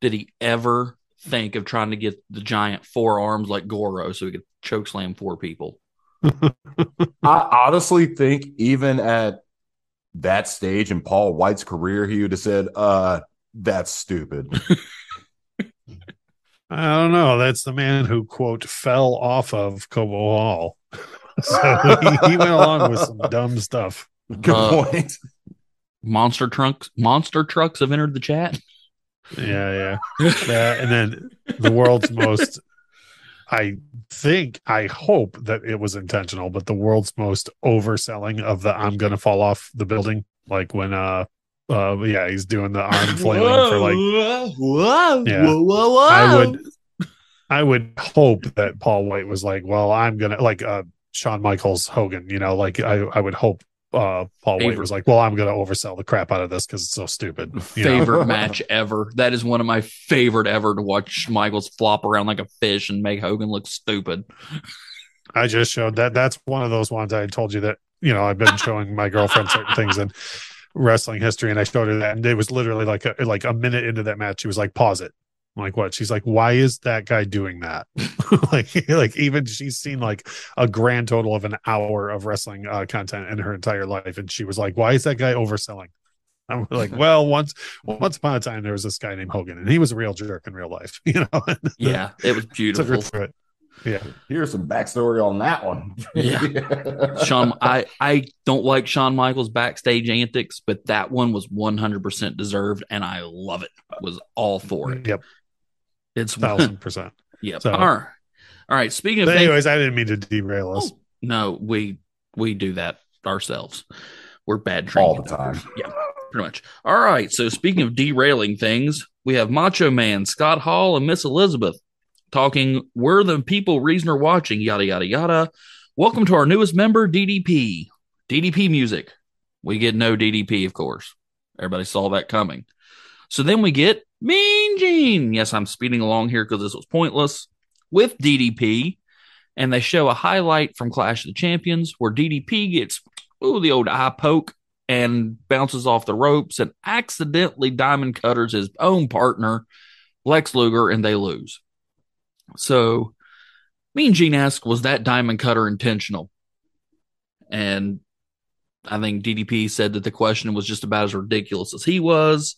Did he ever think of trying to get the giant four arms like Goro so he could choke slam four people?
I honestly think even at that stage in Paul White's career, he would have said, uh, that's stupid.
I don't know. That's the man who quote fell off of Cobo Hall. so he, he went along with some dumb stuff.
Good
Uh,
point.
Monster trucks, monster trucks have entered the chat.
Yeah, yeah. That, and then the world's most I think I hope that it was intentional, but the world's most overselling of the I'm gonna fall off the building. Like when uh uh yeah, he's doing the arm flailing for like
whoa,
Yeah.
whoa, whoa, whoa.
I would I would hope that Paul White was like, well, I'm gonna like uh Shawn Michaels Hogan, you know, like I, I would hope uh, Paul White was like, "Well, I'm going to oversell the crap out of this because it's so stupid." You know?
favorite match ever. That is one of my favorite ever to watch Michaels flop around like a fish and make Hogan look stupid.
I just showed that. That's one of those ones I told you that you know I've been showing my girlfriend certain things in wrestling history, and I showed her that, and it was literally like a, like a minute into that match, she was like, "Pause it." I'm like, what? She's like, "Why is that guy doing that?" like, like even she's seen like a grand total of an hour of wrestling uh, content in her entire life, and she was like, "Why is that guy overselling?" I'm like, well, once once upon a time there was this guy named Hogan, and he was a real jerk in real life. You know,
Yeah, it was beautiful.
it. Yeah,
Here's some backstory on that one.
Yeah. Shawn, I I don't like Shawn Michaels backstage antics, but that one was 100% deserved, and I love it. Was all for it.
yep,
It's
thousand percent.
Yep.
So-
all right. All right. Speaking of
But
things-
anyways, I didn't mean to derail us.
Oh, no, we we do that ourselves. We're bad trained
All the time.
Yeah, pretty much. All right. So speaking of derailing things, we have Macho Man, Scott Hall, and Miss Elizabeth talking. We're the people reason are watching. Yada yada yada. Welcome to our newest member, DDP. DDP music. We get no DDP, of course. Everybody saw that coming. So then we get Mean Gene. Yes, I'm speeding along here because this was pointless with DDP. And they show a highlight from Clash of the Champions where DDP gets ooh, the old eye poke and bounces off the ropes and accidentally diamond cutters his own partner, Lex Luger, and they lose. So Mean Gene asked, was that diamond cutter intentional? And I think DDP said that the question was just about as ridiculous as he was.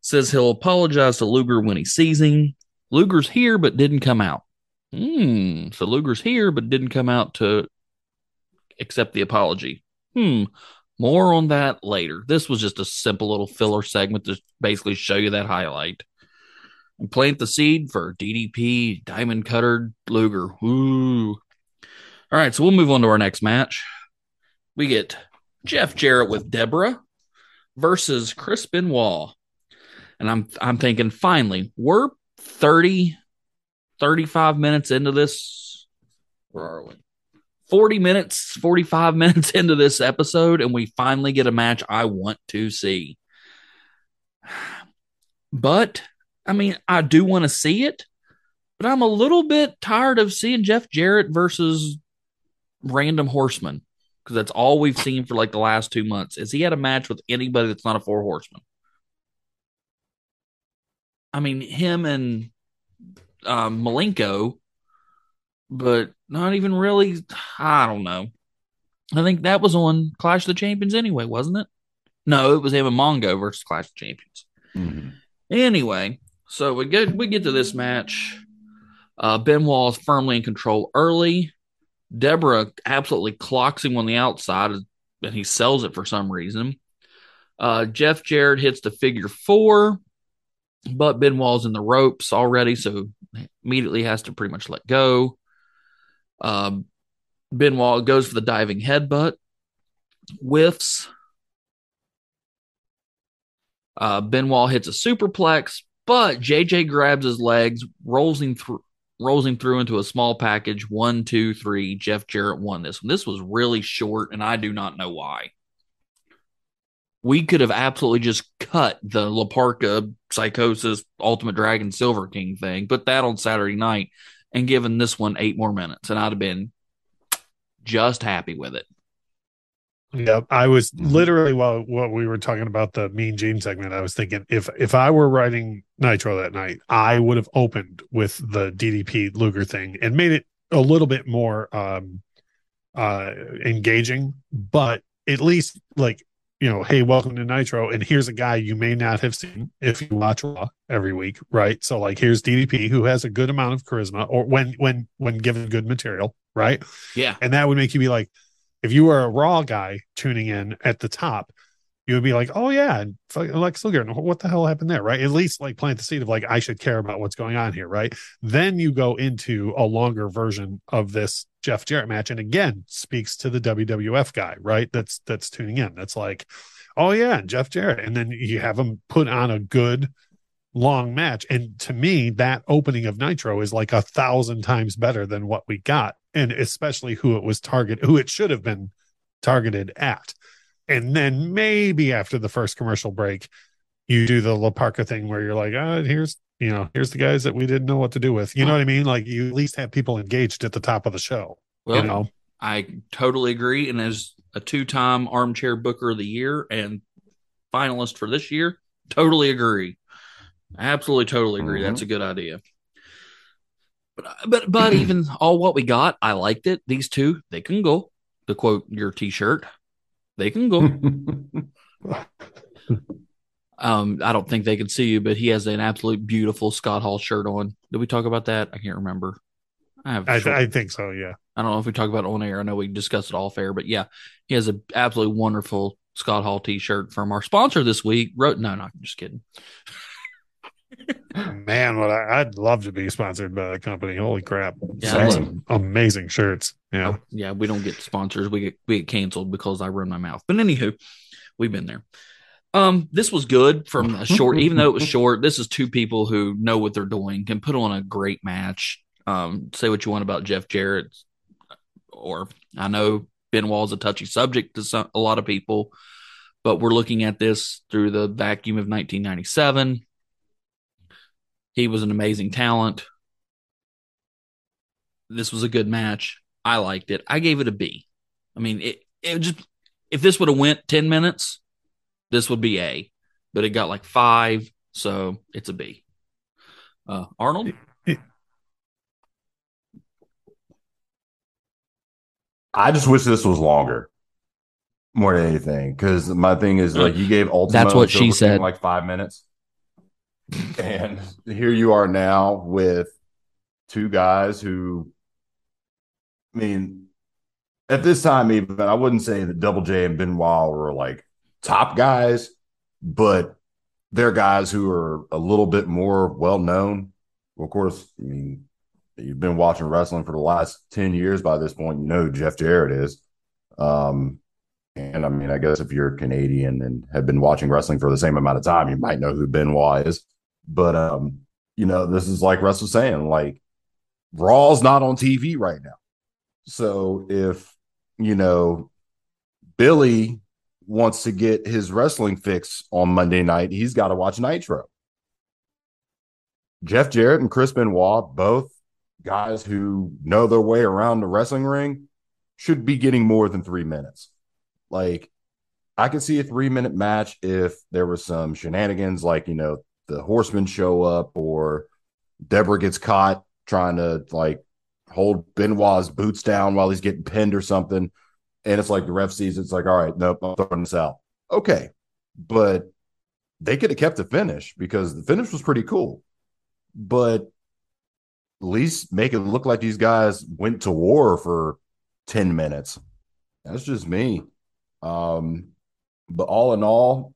Says he'll apologize to Luger when he sees him. Luger's here but didn't come out. Hmm. So Luger's here but didn't come out to accept the apology. Hmm. More on that later. This was just a simple little filler segment to basically show you that highlight. And plant the seed for DDP, Diamond Cutter, Luger. Ooh. All right, so we'll move on to our next match. We get Jeff Jarrett with Deborah versus Chris Benoit. And I'm I'm thinking finally, we're 30 35 minutes into this. Where are we? 40 minutes, 45 minutes into this episode, and we finally get a match I want to see. But, I mean, I do want to see it, but I'm a little bit tired of seeing Jeff Jarrett versus random horseman because that's all we've seen for like the last two months. Is he had a match with anybody that's not a four horseman? I mean, him and um, Malenko, but not even really. I don't know. I think that was on Clash of the Champions anyway, wasn't it? No, it was him and Mongo versus Clash of Champions.
Mhm.
Anyway, so we get we get to this match. Uh, Benoit is firmly in control early. Deborah absolutely clocks him on the outside, and he sells it for some reason. Uh, Jeff Jarrett hits the figure four, but Benoit's in the ropes already, so immediately has to pretty much let go. Um, Benoit goes for the diving headbutt, whiffs. Uh, Benoit hits a superplex, but JJ grabs his legs, rolls him through, rolls him through into a small package. One, two, three. Jeff Jarrett won this one. This was really short, and I do not know why. We could have absolutely just cut the Laparca Psicosis Ultimo Dragon Silver King thing, put that on Saturday night, and given this one eight more minutes, and I'd have been just happy with it.
Yeah, I was
Mhm.
literally while what we were talking about the Mean Gene segment. I was thinking if if I were writing Nitro that night, I would have opened with the DDP Luger thing and made it a little bit more um uh engaging, but at least like you know, hey, welcome to Nitro, and here's a guy you may not have seen if you watch Raw every week, right? So like, here's DDP who has a good amount of charisma, or when when when given good material, right?
Yeah.
and that would make you be like if you were a raw guy tuning in at the top you would be like oh yeah lex luger what the hell happened there right? At least like plant the seed of like i should care about what's going on here right? Then you go into a longer version of this jeff jarrett match and again speaks to the wwf guy right? That's that's tuning in. That's like oh yeah jeff jarrett and then you have him put on a good long match. And to me, that opening of Nitro is like a thousand times better than what we got. And especially who it was target, who it should have been targeted at. And then maybe after the first commercial break, you do the La Parka thing where you're like, ah, here's you know, here's the guys that we didn't know what to do with. You know what I mean? Like you at least have people engaged at the top of the show.
Well,
you know,
I totally agree. And as a two time armchair booker of the year and finalist for this year, totally agree. Absolutely, totally agree.
Mhm.
That's a good idea. But but but even all what we got, I liked it. These two, they can go. To quote your T-shirt, they can go. um, I don't think they can see you, but he has an absolute beautiful Scott Hall shirt on. Did we talk about that? I can't remember. I have.
I,
short-
I think so. Yeah.
I don't know if we talk about it on air. I know we discussed it off air, but yeah, he has an absolutely wonderful Scott Hall T-shirt from our sponsor this week. Wrote no, no, I'm just kidding.
Man, what I, I'd love to be sponsored by that company. Holy crap!
Yeah.
Some amazing shirts. Yeah.
Oh, yeah, we don't get sponsors. We get we get canceled because I run my mouth. But anywho, we've been there. Um, this was good from a short, even though it was short. This is two people who know what they're doing, can put on a great match. Um, say what you want about Jeff Jarrett, or I know Benoit's a touchy subject to some, a lot of people, but we're looking at this through the vacuum of 1997. He was an amazing talent. This was a good match. I liked it. I gave it a B. I mean, it, it just if this would have went 10 minutes, this would be A. But it got like 5, so it's a B. Uh Arnold?
I just wish this was longer, more than anything. Because my thing is like you gave Ultimo
That's what she said.
like five minutes, and here you are now with two guys who, I mean, at this time even I wouldn't say that Double J and Benoit were like top guys, but they're guys who are a little bit more well known. Well, of course, I mean, you've been watching wrestling for the last 10 years by this point, you know Jeff Jarrett is. Um, and I mean, I guess if you're Canadian and have been watching wrestling for the same amount of time, you might know who Benoit is. But, um, you know, this is like Russ was saying, like Raw's not on TV right now. So if, you know, Billy wants to get his wrestling fix on Monday night, he's got to watch Nitro. Jeff Jarrett and Chris Benoit, both guys who know their way around the wrestling ring, should be getting more than three minutes. Like, I could see a three minute match if there was some shenanigans, like, you know, the horsemen show up or Deborah gets caught trying to like hold Benoit's boots down while he's getting pinned or something. And it's like the ref sees it's like, all right, nope, I'm throwing this out. Okay. But they could have kept the finish because the finish was pretty cool. But at least make it look like these guys went to war for 10 minutes. That's just me. Um, but all in all,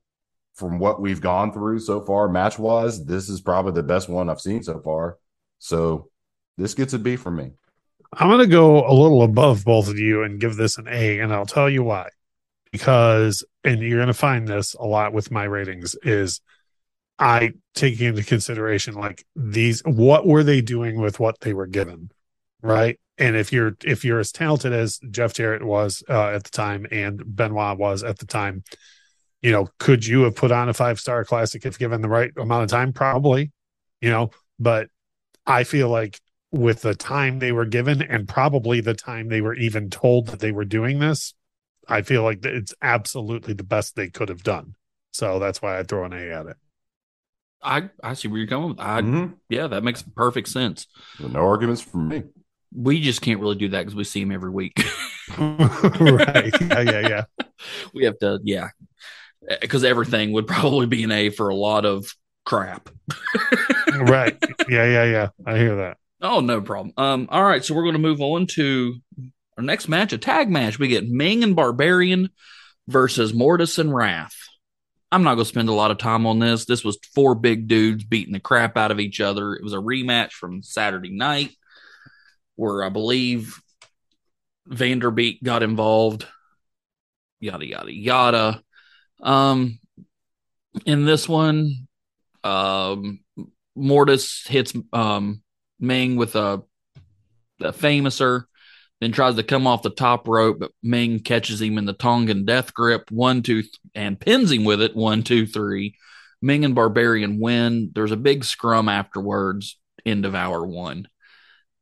from what we've gone through so far, match wise, this is probably the best one I've seen so far. So this gets a B for me.
I'm going to go a little above both of you and give this an A, and I'll tell you why. Because, and you're going to find this a lot with my ratings, is I take into consideration like these, what were they doing with what they were given, right? And if you're if you're as talented as Jeff Jarrett was uh, at the time and Benoit was at the time, you know, could you have put on a five star classic if given the right amount of time? Probably, you know, but I feel like with the time they were given and probably the time they were even told that they were doing this, I feel like it's absolutely the best they could have done. So that's why I throw an A at it.
I I see where you're going. I
Mhm.
yeah, that makes perfect sense.
No arguments from me.
We just can't really do that because we see him every week.
right. Yeah, yeah, yeah.
we have to, yeah, because everything would probably be an A for a lot of crap.
Right. Yeah, yeah, yeah. I hear that.
Oh, no problem. Um, all right, so we're going to move on to our next match, a tag match. We get Ming and Barbarian versus Mortis and Wrath. I'm not going to spend a lot of time on this. This was four big dudes beating the crap out of each other. It was a rematch from Saturday night where I believe Vandenberg got involved. Yada yada yada. Um, in this one, um, Mortis hits um Ming with a, a famouser. then tries to come off the top rope, but Ming catches him in the Tongan death grip, one, two, th- and pins him with it, one, two, three. Ming and Barbarian win. There's a big scrum afterwards, end of hour one.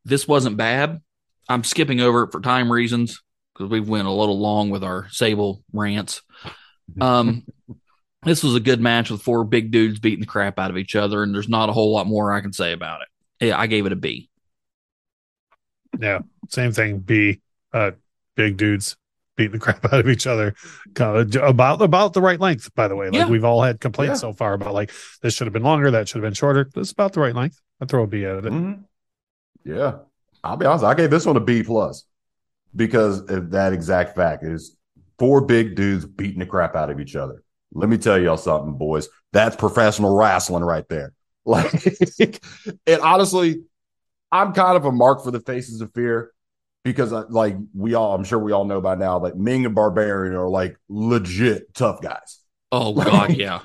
This wasn't bad. I'm skipping over it for time reasons because we've went a little long with our Sable rants. Um, this was a good match with four big dudes beating the crap out of each other, and there's not a whole lot more I can say about it. Yeah, I gave it a B.
Yeah, same thing. B, uh, big dudes beating the crap out of each other, kind of about about the right length. By the way, like
Yeah.
we've all had complaints
Yeah.
so far about like this should have been longer, that should have been shorter. This is about the right length. I throw a B at it.
Mhm. Yeah, I'll be honest. I gave this one a B plus because of that exact fact is four big dudes beating the crap out of each other. Let me tell y'all something, boys. That's professional wrestling right there. Like, and honestly, I'm kind of a mark for the faces of fear because, I, like, we all, I'm sure we all know by now, that Ming and Barbarian are like legit tough guys.
Oh God, yeah.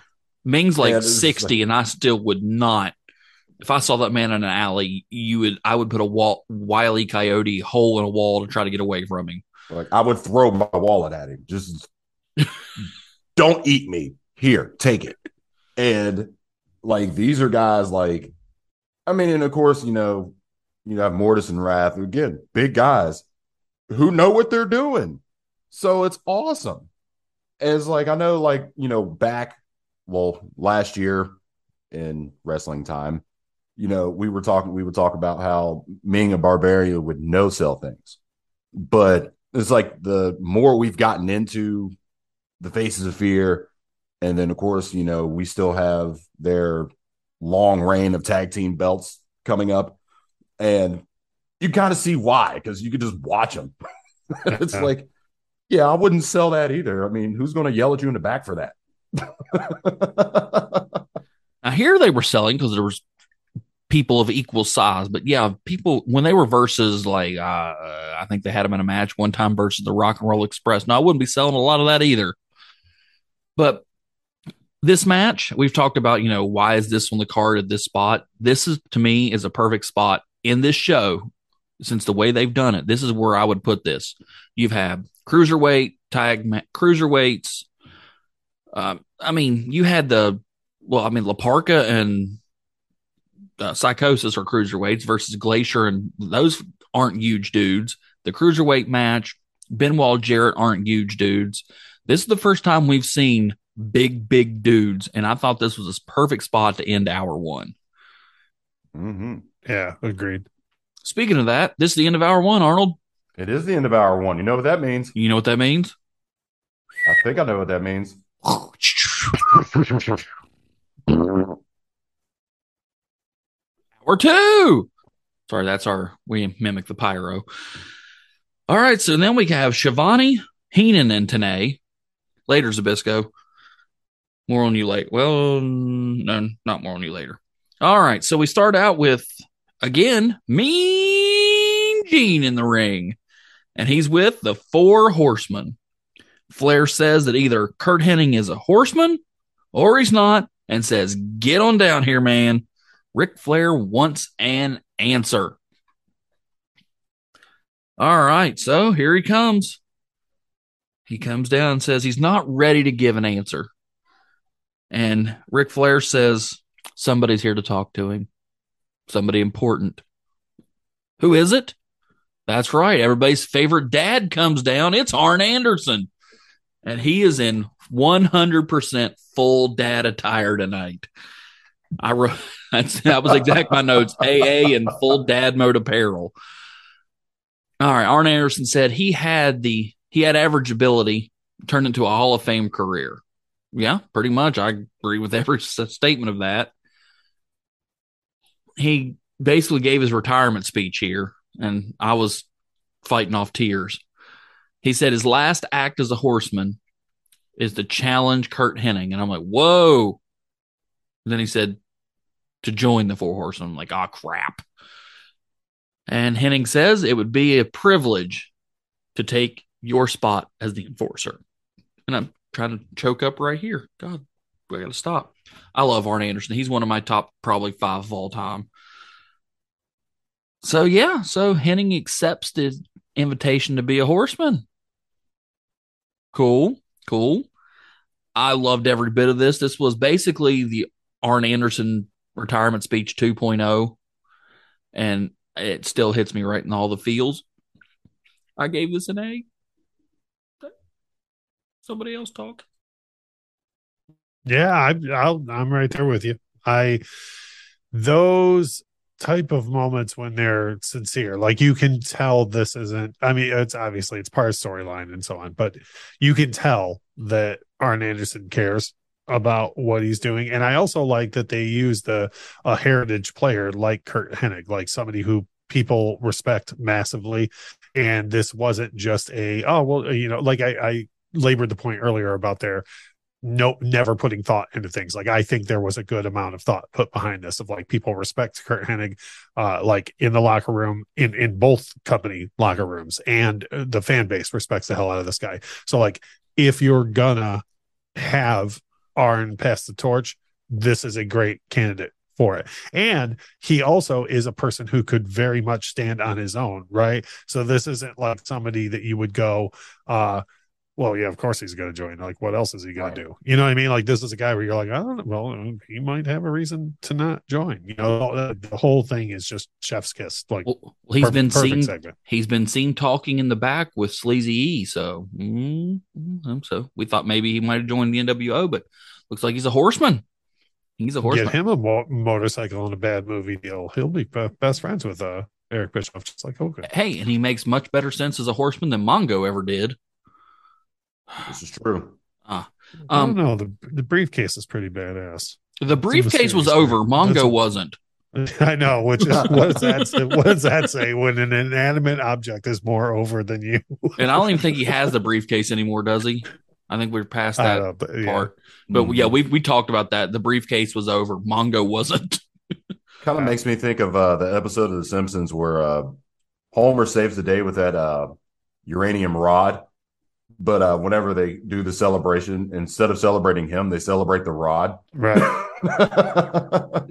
Ming's like
Yeah, this is
sixty, and I still would not. If I saw that man in an alley, you would. I would put a wall, wily coyote hole in a wall to try to get away from him.
Like I would throw my wallet at him. Just don't eat me. Here, take it. And like these are guys like I mean, and of course, you know, you have Mortis and Wrath, again, big guys who know what they're doing. So it's awesome. As like I know, like, you know, back well, last year in wrestling time, you know, we were talking, we would talk about how Ming and Barbarian would no sell things. But it's like the more we've gotten into the faces of fear, and then of course, you know, we still have their long reign of tag team belts coming up, and you kind of see why because you could just watch them. it's
uh-huh.
like, yeah, I wouldn't sell that either. I mean, who's going to yell at you in the back for that?
Now here they were selling because there was people of equal size, but yeah, people when they were versus like uh, I think they had them in a match one time versus the Rock and Roll Express. No, I wouldn't be selling a lot of that either. But this match, we've talked about, you know, why is this on the card at this spot? This is to me is a perfect spot in this show since the way they've done it. This is where I would put this. You've had cruiserweight tag ma- cruiserweights. Um, I mean, you had the well, I mean, La Parka and uh, Psicosis are cruiserweights versus Glacier, and those aren't huge dudes. The cruiserweight match, Benoit Jarrett aren't huge dudes. This is the first time we've seen big, big dudes, and I thought this was a perfect spot to end hour one.
Mm-hmm.
Yeah, agreed.
Speaking of that, this is the end of hour one, Arnold.
It is the end of hour one. You know what that means?
You know what that means?
I think I know what that means.
Hour two. Sorry, that's our we mimic the pyro. All right, so then we have Schiavone, Heenan, and Tenay. Later, Zbyszko. More on you later. Well, no, not more on you later. All right, so we start out with again Mean Gene in the ring, and he's with the Four Horsemen. Flair says that either Curt Hennig is a horseman or he's not, and says, "Get on down here, man." Ric Flair wants an answer. All right, so here he comes. He comes down and says he's not ready to give an answer. And Ric Flair says somebody's here to talk to him. Somebody important. Who is it? That's right. Everybody's favorite dad comes down. It's Arn Anderson. And he is in 100% full dad attire tonight. I wrote that was exact my notes. AA and full dad mode apparel. All right, Arn Anderson said he had the he had average ability turned into a Hall of Fame career. Yeah, pretty much. I agree with every statement of that. He basically gave his retirement speech here, and I was fighting off tears. He said his last act as a horseman is to challenge Curt Hennig, and I'm like, whoa. Then he said to join the Four Horsemen. I'm like, oh crap. And Hennig says it would be a privilege to take your spot as the enforcer. And I'm trying to choke up right here. God, I got to stop. I love Arn Anderson. He's one of my top probably five of all time. So yeah, so Hennig accepts the invitation to be a horseman. Cool, cool. I loved every bit of this. This was basically the Arn Anderson retirement speech 2.0, and it still hits me right in all the feels. I gave this an A. Somebody else talk.
Yeah, I, I'll, I'm right there with you. I those type of moments when they're sincere, like you can tell this isn't. I mean, it's obviously it's part of storyline and so on, but you can tell that Arn Anderson cares about what he's doing. And I also like that they use the a heritage player like Curt Hennig, like somebody who people respect massively. And this wasn't just a oh well, you know, like I, I labored the point earlier about their no never putting thought into things like i think there was a good amount of thought put behind this of like people respect curt hennig uh like in the locker room in in both company locker rooms and the fan base respects the hell out of this guy so like if you're gonna have arn pass the torch this is a great candidate for it. And he also is a person who could very much stand on his own, right? So this isn't like somebody that you would go, uh, well, yeah, of course he's going to join. Like, what else is he going
Right.
to do? You know what I mean? Like, this is a guy where you're like, I don't know. Well, he might have a reason to not join. You know, the, the whole thing is just chef's kiss. Like,
Well, he's been
perfect
seen.
segment.
He's been seen talking in the back with Sleazy E. So, mm, so we thought maybe he might have joined the NWO, but looks like he's a horseman. He's a horseman.
Get him a mo- motorcycle and a bad movie deal. He'll be be- best friends with uh, Eric Bischoff, just like Hogan.
Hey, and he makes much better sense as a horseman than Mongo ever did.
This is true.
I
Um,
don't know. The the briefcase is pretty badass.
The briefcase was over.
thing.
Mongo
That's
wasn't.
I know, which is what does that say? What does that say when an inanimate object is more over than you?
And I don't even think he has the briefcase anymore, does he? I think we're past that
know, but yeah.
part. But
Mhm.
yeah, we we talked about that. The briefcase was over. Mongo wasn't.
Kind of makes me think of uh, the episode of The Simpsons where uh, Homer saves the day with that uh, uranium rod. But uh, whenever they do the celebration, instead of celebrating him, they celebrate the rod.
Right.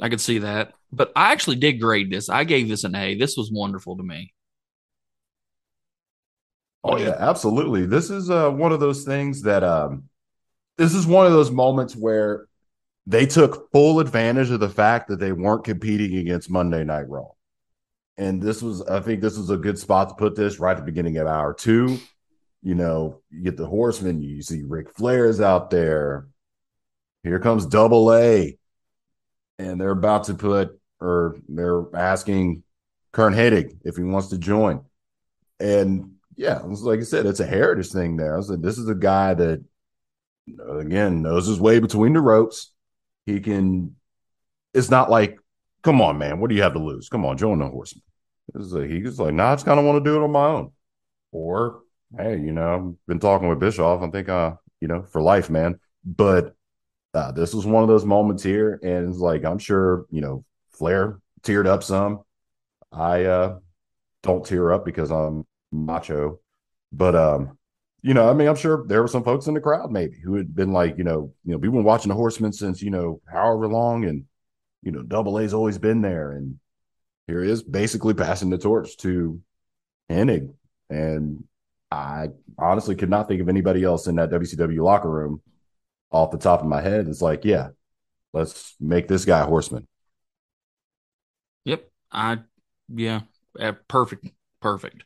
I could see that. But I actually did grade this. I gave this an A. This was wonderful to me.
Oh yeah, absolutely. This is uh, one of those things that um, this is one of those moments where they took full advantage of the fact that they weren't competing against Monday Night Raw. And this was, I think, this was a good spot to put this right at the beginning of hour two. You know, you get the Horsemen, you see Ric Flair is out there. Here comes Double A, and they're about to put, or they're asking Curt Hennig if he wants to join. And yeah, like I said, it's a heritage thing there. I like, this is a guy that, again, knows his way between the ropes. He can, it's not like, come on, man, what do you have to lose? Come on, join the horseman. It's like, he was like, nah, I just kind of want to do it on my own. Or, hey, you know, I've been talking with Bischoff. I think, uh, you know, for life, man. But uh, this was one of those moments here. And it's like, I'm sure, you know, Flair teared up some. I uh, don't tear up because I'm macho. But um, you know, I mean, I'm sure there were some folks in the crowd maybe who had been like, you know, you know, we've been watching the Horsemen since you know however long, and you know, Double A's always been there, and here he is basically passing the torch to Hennig, and I honestly could not think of anybody else in that WCW locker room off the top of my head. It's like, yeah, let's make this guy a Horseman.
Yep. I yeah. Uh, perfect. Perfect.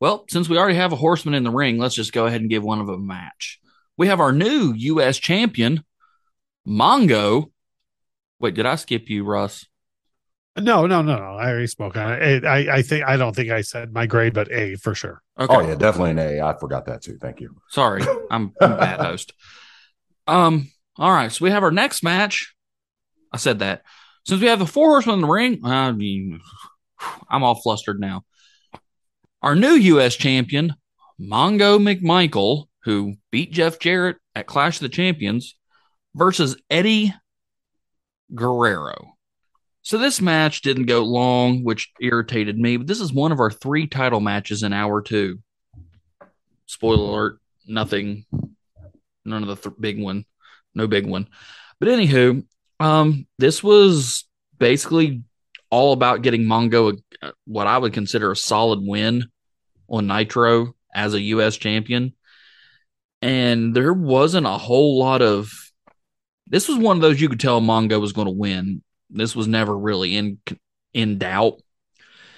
Well, since we already have a horseman in the ring, let's just go ahead and give one of them a match. We have our new U.S. champion, Mongo. Wait, did I skip you, Russ?
No, no, no, no. I already spoke on it. I, I, I think I don't think I said my grade, but A for sure.
Okay.
Oh yeah, definitely an A. I forgot that too. Thank you.
Sorry, I'm, I'm a bad host. Um. All right, so we have our next match. I said that since we have the four horsemen in the ring. I mean, I'm all flustered now. Our new U.S. champion, Mongo McMichael, who beat Jeff Jarrett at Clash of the Champions, versus Eddie Guerrero. So this match didn't go long, which irritated me. But this is one of our three title matches in hour two. Spoiler alert: nothing, none of the th- big one, no big one. But anywho, um, this was basically all about getting Mongo a, what I would consider a solid win on Nitro as a U.S. champion, and there wasn't a whole lot of. This was one of those you could tell Mongo was going to win. This was never really in in doubt.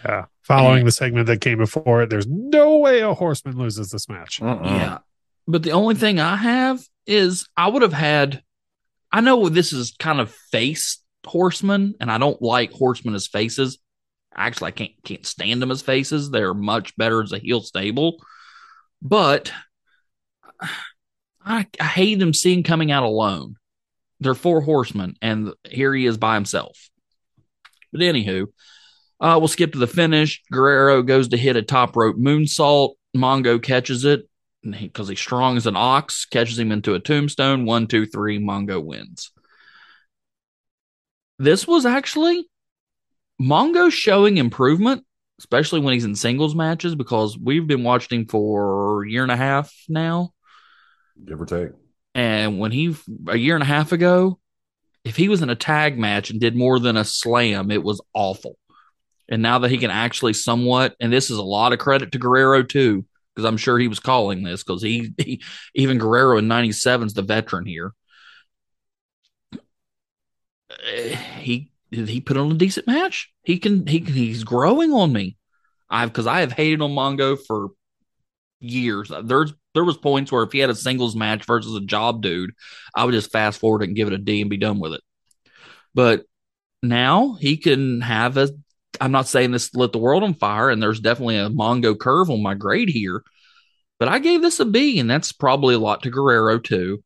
Yeah. Following the segment that came before it, there's no way a horseman loses this match.
Mm-mm.
Yeah. But the only thing I have is I would have had I know this is kind of face horsemen, and I don't like horsemen as faces. Actually, I can't can't stand them as faces. They're much better as a heel stable. But I, I hate them seeing coming out alone. They're four horsemen, and here he is by himself. But anywho, uh, we'll skip to the finish. Guerrero goes to hit a top rope moonsault. Mongo catches it because he's strong as an ox, catches him into a tombstone. One, two, three. Mongo wins. This was actually Mongo showing improvement, especially when he's in singles matches, because we've been watching him for a year and a half now.
Give or take.
And when he, a year and a half ago, if he was in a tag match and did more than a slam, it was awful. And now that he can actually somewhat, and this is a lot of credit to Guerrero too, because I'm sure he was calling this because he, he, even Guerrero in '97 is the veteran here. Uh, He he put on a decent match. He can he he's growing on me. I've because I have hated on Mongo for years. There's there was points where if he had a singles match versus a job dude, I would just fast forward and give it a D and be done with it. But now he can have a I'm not saying this lit the world on fire, and there's definitely a Mongo curve on my grade here, but I gave this a B, and that's probably a lot to Guerrero too.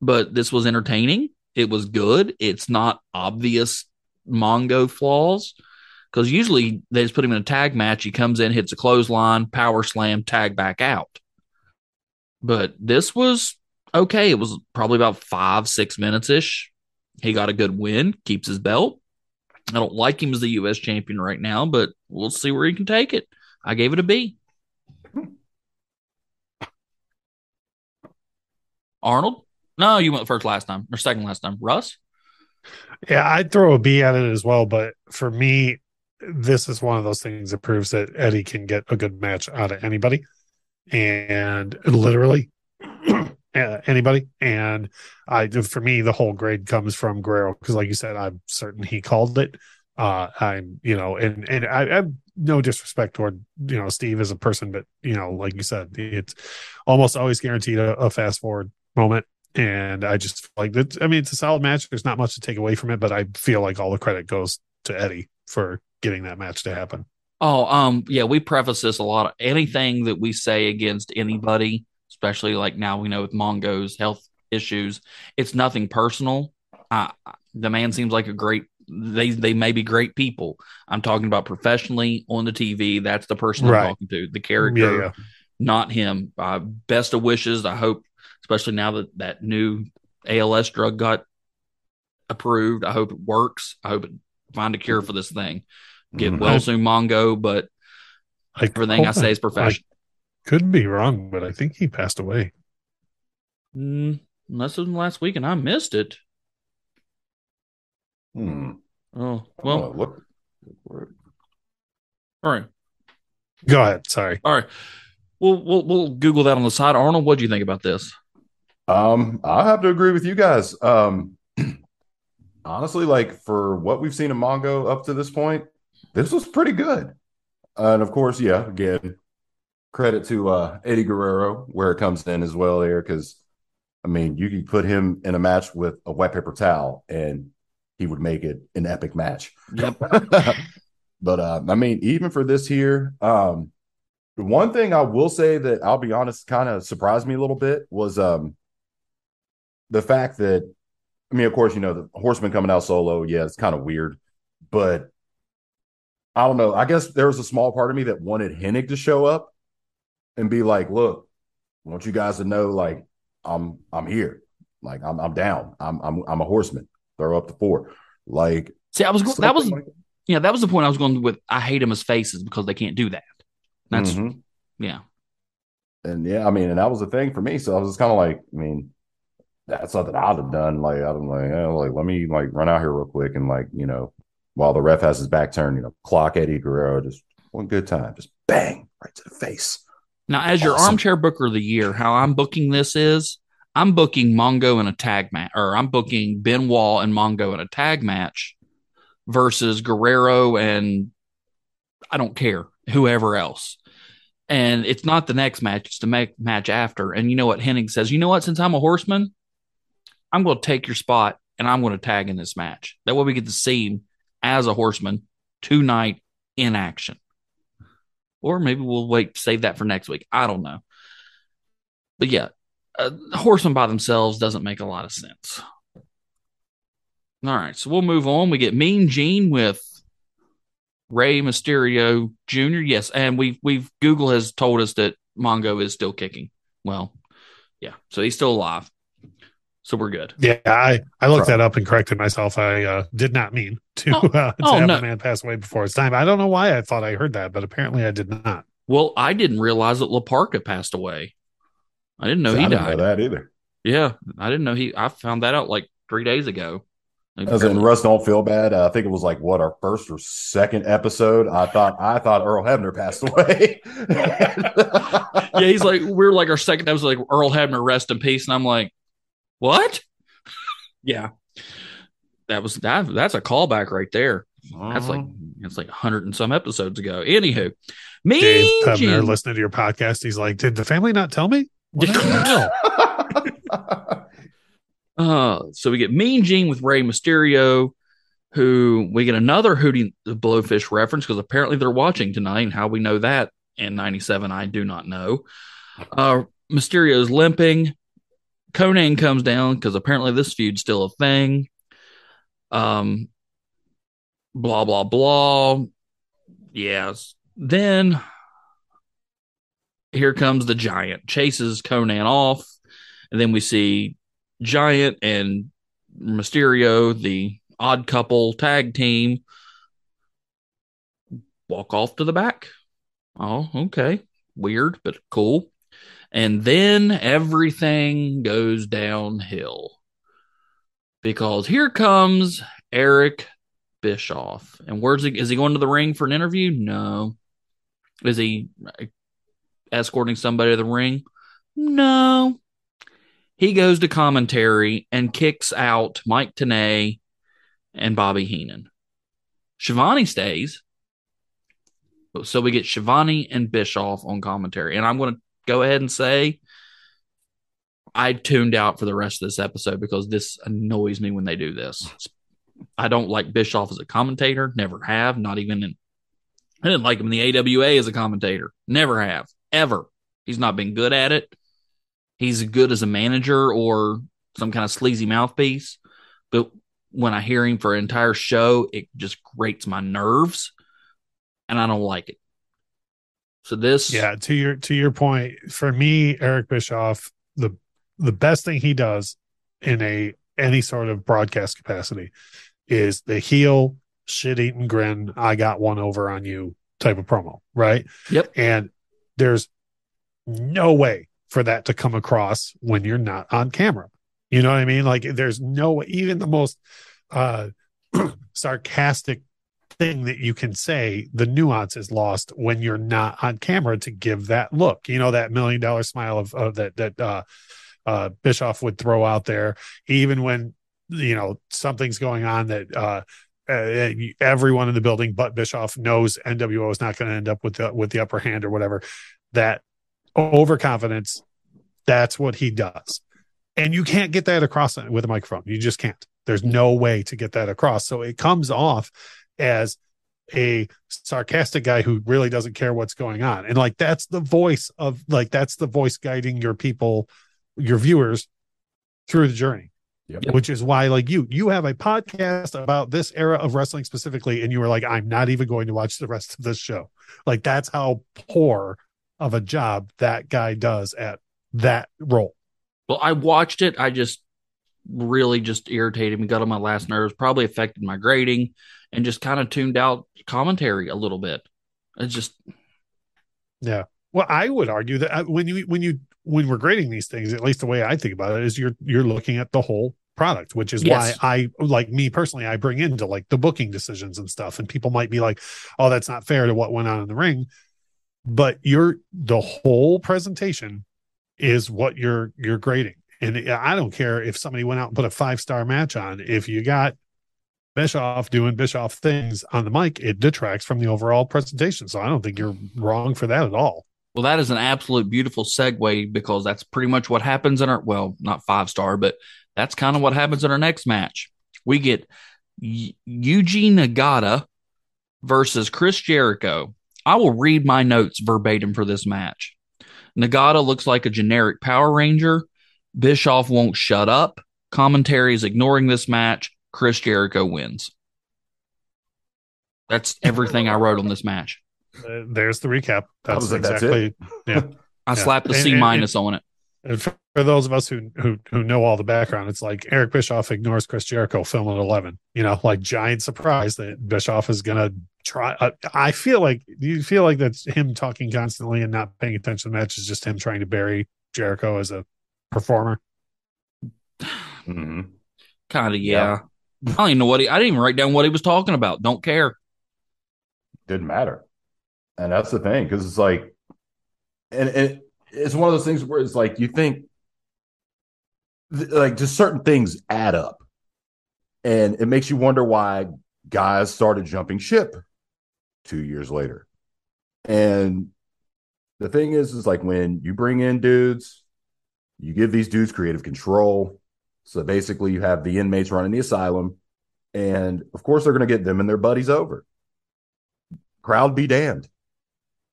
But this was entertaining. It was good. It's not obvious Mongo flaws because usually they just put him in a tag match. He comes in, hits a clothesline, power slam, tag back out. But this was okay. It was probably about five, six minutes ish. He got a good win, keeps his belt. I don't like him as the U.S. champion right now, but we'll see where he can take it. I gave it a B. Arnold? No, you went first last time or second last time. Russ?
Yeah, I'd throw a B at it as well. But for me, this is one of those things that proves that Eddie can get a good match out of anybody and literally anybody. And I, for me, the whole grade comes from Guerrero because, like you said, I'm certain he called it. Uh, I'm, you know, and and I, I no disrespect toward you know Steve as a person, but you know, like you said, it's almost always guaranteed a, a fast forward moment. And I just like that. I mean, it's a solid match. There's not much to take away from it, but I feel like all the credit goes to Eddie for getting that match to happen.
Oh, um, yeah, we preface this a lot. Anything that we say against anybody, especially like now we know with Mongo's health issues, it's nothing personal. Uh, the man seems like a great. They they may be great people. I'm talking about professionally on the TV. That's the person
Right.
I'm talking to. The character,
Yeah, yeah.
not him. Uh, best of wishes. I hope, especially now that that new ALS drug got approved. I hope it works. I hope it find a cure for this thing. Get well soon, Mongo. But
I,
everything I say
on.
is professional.
I could be wrong, but I think he passed away.
Mm, unless it was last week and I missed it.
Hmm.
Oh
Well,
well.
look.
All right.
Go ahead. Sorry.
All right. We'll we'll we'll Google that on the side. Arnold, what do you think about this?
Um, I have to agree with you guys. Um, honestly, like for what we've seen in Mongo up to this point, this was pretty good. and of course, yeah, again, credit to uh Eddie Guerrero where it comes in as well there, because I mean, you could put him in a match with a wet paper towel and he would make it an epic match.
Yep.
but uh, I mean, even for this here, um, the one thing I will say that I'll be honest, kind of surprised me a little bit was um the fact that I mean, of course, you know, the horseman coming out solo, yeah, it's kind of weird, but I don't know. I guess there was a small part of me that wanted Hennig to show up and be like, look, I want you guys to know, like, I'm I'm here. Like I'm I'm down. I'm I'm I'm a horseman. Throw up the four. Like
See, I was go- that was
like
yeah, that was the point I was going with. I hate them as faces because they can't do that. That's
Mhm.
yeah.
and yeah, I mean, and that was the thing for me. So I was just kind of like, I mean, that's something I'd have done. Like, I'm like, like, let me like run out here real quick and like, you know, while the ref has his back turned, you know, clock Eddie Guerrero, just one good time, just bang right to the face.
Now, as your armchair booker of the year, how I'm booking this is I'm booking Mongo in a tag match, or I'm booking Benoit and Mongo in a tag match versus Guerrero and I don't care whoever else. And it's not the next match; it's the ma- match after. And you know what Hennig says? You know what? Since I'm a horseman, I'm going to take your spot and I'm going to tag in this match. That way, we get to see him as a horseman tonight in action. Or maybe we'll wait, save that for next week. I don't know. But yeah, uh, horsemen by themselves doesn't make a lot of sense. All right, so we'll move on. We get Mean Gene with Rey Mysterio Jr. Yes, and we've we've Google has told us that Mongo is still kicking. Well, yeah, so he's still alive. So we're good.
Yeah, I, I looked
Right.
that up and corrected myself. I uh, did not mean to,
Oh.
uh, to
Oh,
have
no.
the man pass away before his time. I don't know why I thought I heard that, but apparently I did not.
Well, I didn't realize that La Parka passed away. I didn't know
I
he
didn't
died.
know that either.
Yeah, I didn't know he. I found that out like three days ago. Like,
As in Russ, don't feel bad. Uh, I think it was like what our first or second episode. I thought I thought Earl Hebner passed away.
yeah, he's like we're like our second episode, like Earl Hebner, rest in peace, and I'm like, what? yeah, that was that. That's a callback right there. That's like it's like hundred and some episodes ago. Anywho, me
Dave Hebner
Jim-
listening to your podcast. He's like, Did the family not tell me? What did I know?
Uh, so we get Mean Gene with Rey Mysterio, who we get another Hootie the Blowfish reference because apparently they're watching tonight. And how we know that in '97, I do not know. Uh, Mysterio's limping. Konnan comes down because apparently this feud's still a thing. Um, blah blah blah. Yes. Then here comes the giant, chases Konnan off, and then we see Giant and Mysterio, the odd couple tag team, walk off to the back. Oh, okay. Weird, but cool. And then everything goes downhill because here comes Eric Bischoff. And where's he? Is he going to the ring for an interview? No. Is he escorting somebody to the ring? No. He goes to commentary and kicks out Mike Tenay and Bobby Heenan. Schiavone stays. So we get Schiavone and Bischoff on commentary. And I'm going to go ahead and say I tuned out for the rest of this episode because this annoys me when they do this. I don't like Bischoff as a commentator, never have, not even in I didn't like him in the AWA as a commentator. Never have. Ever. He's not been good at it. He's good as a manager or some kind of sleazy mouthpiece. But when I hear him for an entire show, it just grates my nerves and I don't like it. So this
Yeah, to your to your point, for me, Eric Bischoff, the the best thing he does in a any sort of broadcast capacity is the heel shit eating grin, I got one over on you type of promo, right?
Yep.
And there's no way for that to come across when you're not on camera. You know what I mean? Like there's no even the most uh sarcastic thing that you can say, the nuance is lost when you're not on camera to give that look. You know, that million dollar smile of, of that that uh uh Bischoff would throw out there, even when you know something's going on that uh uh, everyone in the building but Bischoff knows NWO is not going to end up with the with the upper hand or whatever. That overconfidence, that's what he does, and you can't get that across with a microphone. You just can't. There's no way to get that across. So it comes off as a sarcastic guy who really doesn't care what's going on, and like that's the voice of like that's the voice guiding your people, your viewers through the journey.
Yep.
which is why like you you have a podcast about this era of wrestling specifically and you were like i'm not even going to watch the rest of this show. Like that's how poor of a job that guy does at that role.
Well, I watched it. I just really just irritated me, got on my last nerves, probably affected my grading, and just kind of tuned out commentary a little bit. It's just
yeah well i would argue that uh, when you when you when we're grading these things at least the way i think about it is you're you're looking at the whole product which is
Yes.
why i like me personally i bring into like the booking decisions and stuff and people might be like oh that's not fair to what went on in the ring but you're the whole presentation is what you're you're grading. And I don't care if somebody went out and put a five star match on. If you got Bischoff doing Bischoff things on the mic, it detracts from the overall presentation. So I don't think you're wrong for that at all.
Well, that is an absolute beautiful segue because that's pretty much what happens in our well, not five star, but that's kind of what happens in our next match. We get y- Nagata versus Chris Jericho. I will read my notes verbatim for this match. Nagata looks like a generic Power Ranger. Bischoff won't shut up. Commentary is ignoring this match. Chris Jericho wins. That's everything I wrote on this match.
Uh, there's the recap. That's
was like, that's
exactly yeah.
I
Yeah.
slapped the C minus on it.
And for, for those of us who, who who know all the background, it's like Eric Bischoff ignores Chris Jericho film at eleven. You know, like giant surprise that Bischoff is gonna try. Uh, I feel like you feel like that's him talking constantly and not paying attention to the match is just him trying to bury Jericho as a performer.
hmm
Kind of, yeah. I don't even know what he. I didn't even write down what he was talking about. Don't care.
Didn't matter. And that's the thing, because it's like, and it, it's one of those things where it's like you think, th- like, just certain things add up, and it makes you wonder why guys started jumping ship two years later. And the thing is, is like when you bring in dudes, you give these dudes creative control. So basically, you have the inmates running the asylum, and of course, they're going to get them and their buddies over. Crowd be damned.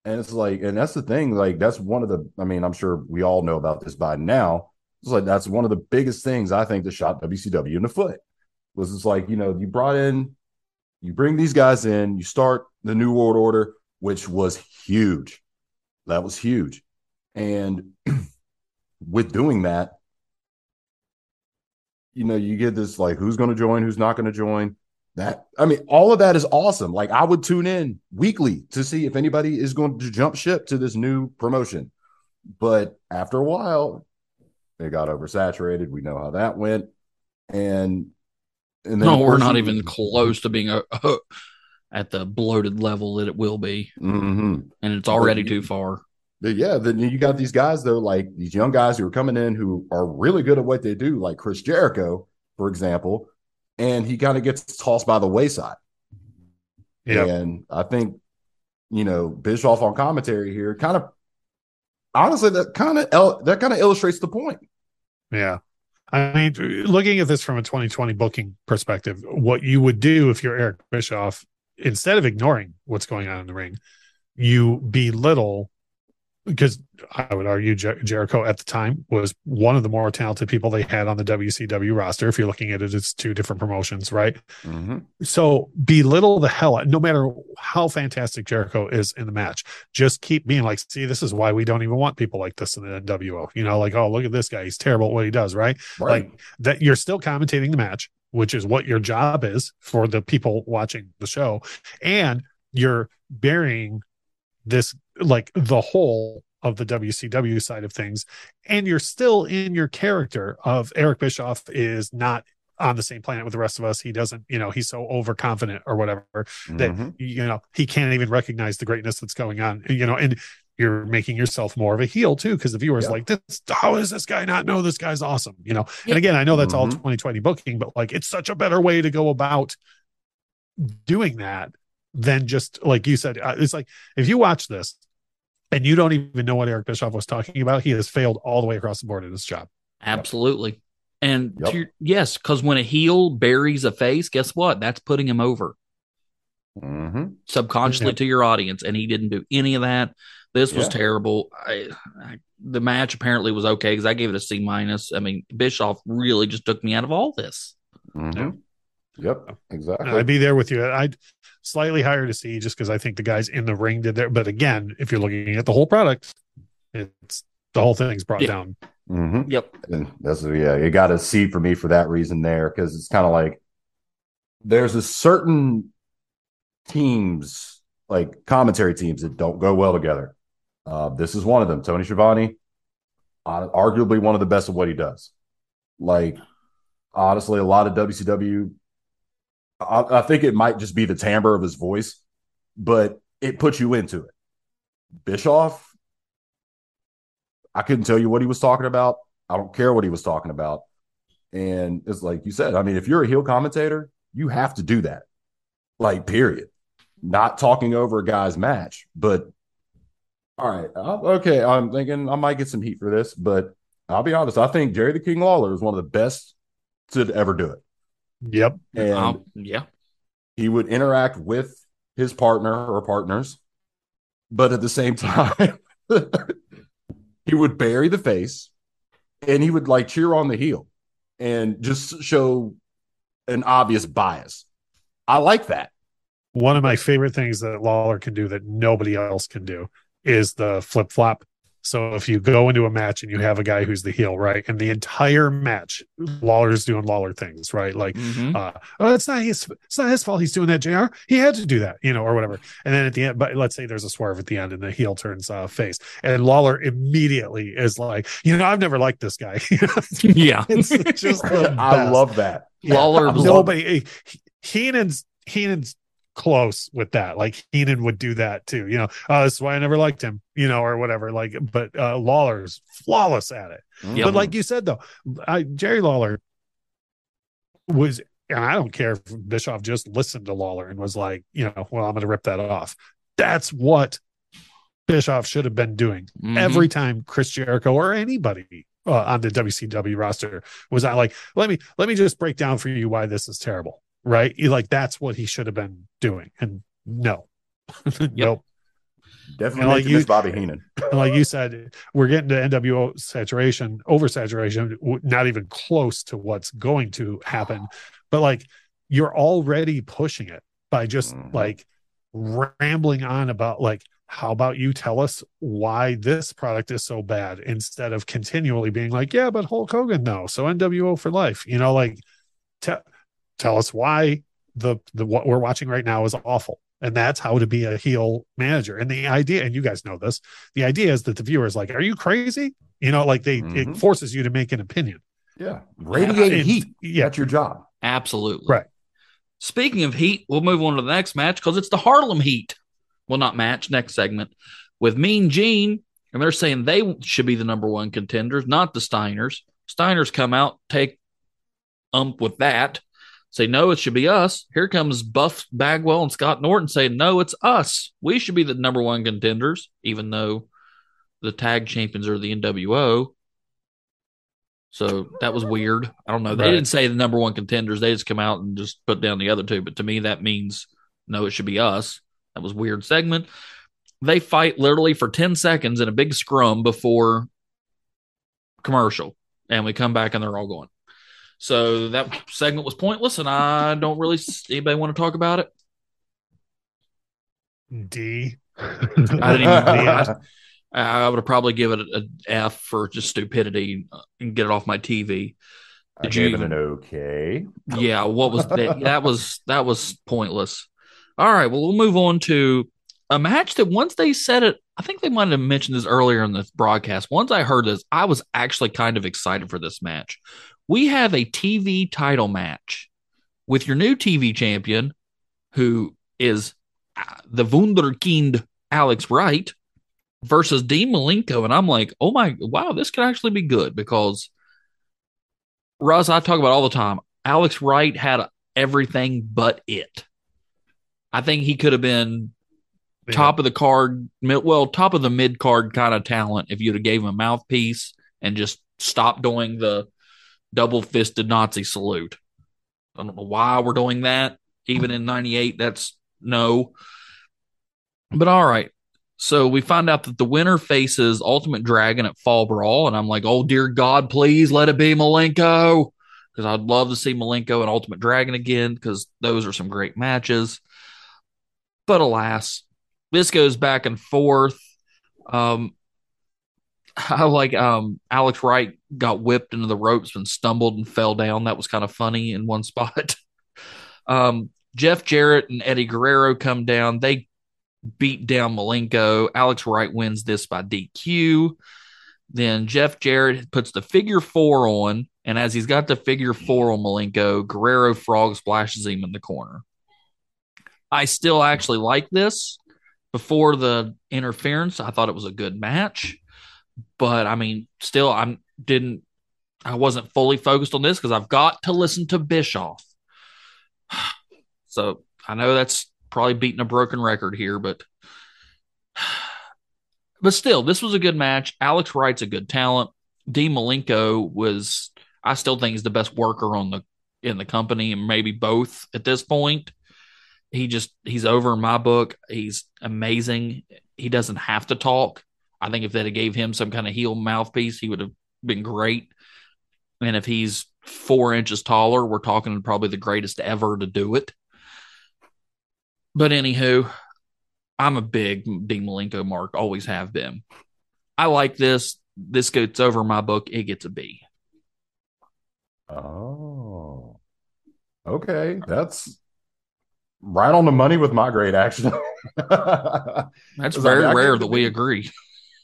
And it's like, and that's the thing. Like, that's one of the. I mean, I'm sure we all know about this by now. It's like that's one of the biggest things I think that shot WCW in the foot. Was it's like you know you brought in, you bring these guys in, you start the New World Order, which was huge. That was huge, and with doing that, you know, you get this like who's going to join, who's not going to join. That I mean, all of that is awesome. Like I would tune in weekly to see if anybody is going to jump ship to this new promotion. But after a while, they got oversaturated. We know how that went, and and then
No, we're not even close to being a, at the bloated level that it will be,
Mhm.
and it's already too far.
But yeah, then you got these guys though, like these young guys who are coming in who are really good at what they do, like Chris Jericho, for example, and he kind of gets tossed by the wayside.
Yeah.
And I think, you know, Bischoff on commentary here kind of honestly that kind of el- that kind of illustrates the point.
Yeah. I mean, looking at this from a 2020 booking perspective, what you would do if you're Eric Bischoff, instead of ignoring what's going on in the ring, you belittle because I would argue Jer- Jericho at the time was one of the more talented people they had on the WCW roster. If you're looking at it, it's two different promotions, right? Mm-hmm. So belittle the hell out, no matter how fantastic Jericho is in the match. Just keep being like, see, this is why we don't even want people like this in the NWO. You know, like, oh, look at this guy. He's terrible at what he does, right?
Right.
Like that you're still commentating the match, which is what your job is for the people watching the show. And you're burying this like the whole of the WCW side of things. And you're still in your character of Eric Bischoff is not on the same planet with the rest of us. He doesn't, you know, he's so overconfident or whatever that
Mhm.
you know he can't even recognize the greatness that's going on you know and you're making yourself more of a heel too because the viewers
Yeah.
like this how does this guy not know this guy's awesome you know
Yeah.
and again i know that's all
Mhm.
2020 booking but like it's such a better way to go about doing that than just like you said uh, it's like if you watch this and you don't even know what eric bischoff was talking about he has failed all the way across the board in his job
Absolutely. And
Yep.
to your, yes, because when a heel buries a face, guess what? That's putting him over
Mhm.
subconsciously
Yep.
to your audience, and he didn't do any of that. This was
Yeah.
terrible. I, I, the match apparently was okay because I gave it a C minus. I mean, Bischoff really just took me out of all this.
Mhm. Yep. Exactly.
i'd be there with you i'd slightly higher to see just because i think the guys in the ring did there but again if you're looking at the whole product it's the whole thing's brought
Yeah.
down
Mhm.
Yep.
And that's yeah, you got to see for me for that reason there because it's kind of like there's a certain teams like commentary teams that don't go well together. Uh, this is one of them. Tony Schiavone, uh, arguably one of the best of what he does. Like honestly, a lot of WCW. I, I think it might just be the timbre of his voice, but it puts you into it. Bischoff, I couldn't tell you what he was talking about. I don't care what he was talking about. And it's like you said, I mean, if you're a heel commentator, you have to do that. Like, period. Not talking over a guy's match, but all right. Uh, okay. I'm thinking I might get some heat for this, but I'll be honest. I think Jerry the King Lawler is one of the best to ever do it.
Yep.
And
Um, yeah.
he would interact with his partner or partners, but at the same time, he would bury the face and he would like cheer on the heel and just show an obvious bias. I like that.
One of my favorite things that Lawler can do that nobody else can do is the flip flop. So if you go into a match and you have a guy who's the heel, right, and the entire match Lawler's doing Lawler things, right, like
Mhm.
uh, oh, it's not his, it's not his fault. He's doing that, Jr. He had to do that, you know, or whatever. And then at the end, but let's say there's a swerve at the end, and the heel turns uh, face, and Lawler immediately is like, you know, I've never liked this guy.
yeah.
it's just the
I love that.
Lawler was-
nobody. Heenan's Heenan's close with that. Like Heenan would do that too. You know, uh, that's why I never liked him. You know, or whatever. Like, but uh, Lawler's flawless at it.
Yep.
But like you said though, I, Jerry Lawler was, and I don't care if Bischoff just listened to Lawler and was like, you know, well, I'm going to rip that off. That's what Bischoff should have been doing
Mhm.
every time Chris Jericho or anybody uh, on the WCW roster was I like, let me let me just break down for you why this is terrible, right? Like that's what he should have been doing, and no, nope.
Definitely
And like
make you
you-
Bobby Heenan.
And like you said, we're getting to NWO saturation, oversaturation, w- not even close to what's going to happen. But like you're already pushing it by just
Mhm.
like rambling on about like, how about you tell us why this product is so bad instead of continually being like, yeah, but Hulk Hogan, though, So NWO for life, you know, like te- tell us why the the what we're watching right now is awful. And that's how to be a heel manager. And the idea, and you guys know this, the idea is that the viewer is like, "Are you crazy?" You know, like they
Mhm.
it forces you to make an opinion.
Yeah. Radiate
And-
heat.
Yeah,
That's your job.
Absolutely.
Right.
Speaking of heat, we'll move on to the next match because it's the Harlem Heat. Well, not match, next segment with Mean Gene. And they're saying they should be the number one contenders, not the Steiners. Steiners come out, take ump with that, say, no, it should be us. Here comes Buff Bagwell and Scott Norton saying, no, it's us. We should be the number one contenders, even though the tag champions are the NWO. So that was weird. I don't know. They
Right.
didn't say the number one contenders. They just come out and just put down the other two. But to me, that means no, it should be us. That was weird segment. They fight literally for 10 seconds in a big scrum before commercial. And we come back and they're all gone. So that segment was pointless. And I don't really, anybody want to talk about it?
D.
I didn't even, I, I would have probably given it an F for just stupidity and get it off my TV.
I gave
you-
it an okay.
Yeah, what was that? that was that was pointless. All right, well we'll move on to a match that once they said it, I think they might have mentioned this earlier in the broadcast. Once I heard this, I was actually kind of excited for this match. We have a TV title match with your new TV champion, who is uh, the Wunderkind Alex Wright versus Dean Malenko, and I'm like, oh my, wow, this could actually be good because Russ, I talk about all the time. Alex Wright had everything but it. I think he could have been top of the card, well, top of the mid card kind of talent if you'd have gave him a mouthpiece and just stopped doing the double fisted Nazi salute. I don't know why we're doing that. Even in '98, that's no. But all right. So we find out that the winner faces Ultimo Dragon at Fall Brawl, and I'm like, oh dear God, please let it be Malenko, because I'd love to see Malenko and Ultimo Dragon again, because those are some great matches. But alas, this goes back and forth. Um, I like um Alex Wright got whipped into the ropes and stumbled and fell down. That was kind of funny in one spot. um, Jeff Jarrett and Eddie Guerrero come down. They beat down Malenko. Alex Wright wins this by DQ. Then Jeff Jarrett puts the figure four on, and as he's got the figure four on Malenko, Guerrero frog splashes him in the corner. I still actually like this before the interference, I thought it was a good match. But I mean, still, I didn't, I wasn't fully focused on this because I've got to listen to Bischoff. So I know that's probably beating a broken record here, but but still, this was a good match. Alex Wright's a good talent. Dean Malenko was, I still think, is the best worker on the in the company, and maybe both at this point. He just he's over in my book. He's amazing. He doesn't have to talk. I think if they gave him some kind of heel mouthpiece, he would have been great. And if he's four inches taller, we're talking probably the greatest ever to do it. But anywho, I'm a big Dean Malenko mark, always have been. I like this. This gets over my book. It gets a B.
Oh, okay. That's right on the money with my grade, actually.
That's very rare that we agree.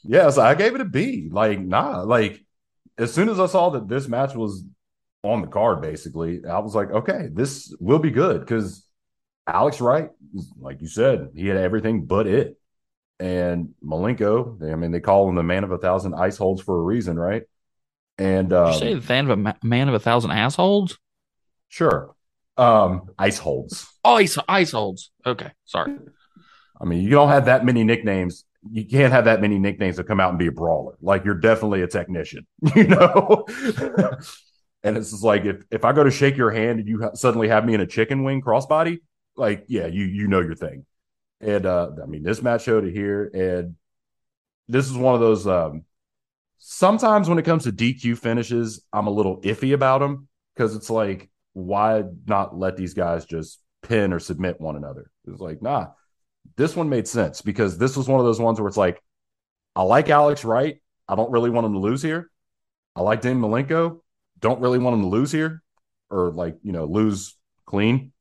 Yes, I gave it a B. Like, nah, like as soon as I saw that this match was on the card, basically, I was like, okay, this will be good because Alex Wright, like you said, he had everything but it. And Malenko, I mean, they call him the man of a thousand ice holds for a reason, right? And um,
you say the fan of a man of a thousand assholes?
Sure. Um, ice holds.
Oh, ice ice holds. Okay, sorry.
I mean, you don't have that many nicknames. You can't have that many nicknames to come out and be a brawler. Like you're definitely a technician, you know. and it's just like if if I go to shake your hand and you ha- suddenly have me in a chicken wing crossbody, like yeah, you you know your thing. And uh, I mean, this match showed it here, and this is one of those. Um, sometimes when it comes to DQ finishes, I'm a little iffy about them because it's like, why not let these guys just pin or submit one another? It's like, nah, this one made sense because this was one of those ones where it's like, I like Alex Wright. I don't really want him to lose here. I like Dean Malenko. Don't really want him to lose here or like, you know, lose clean.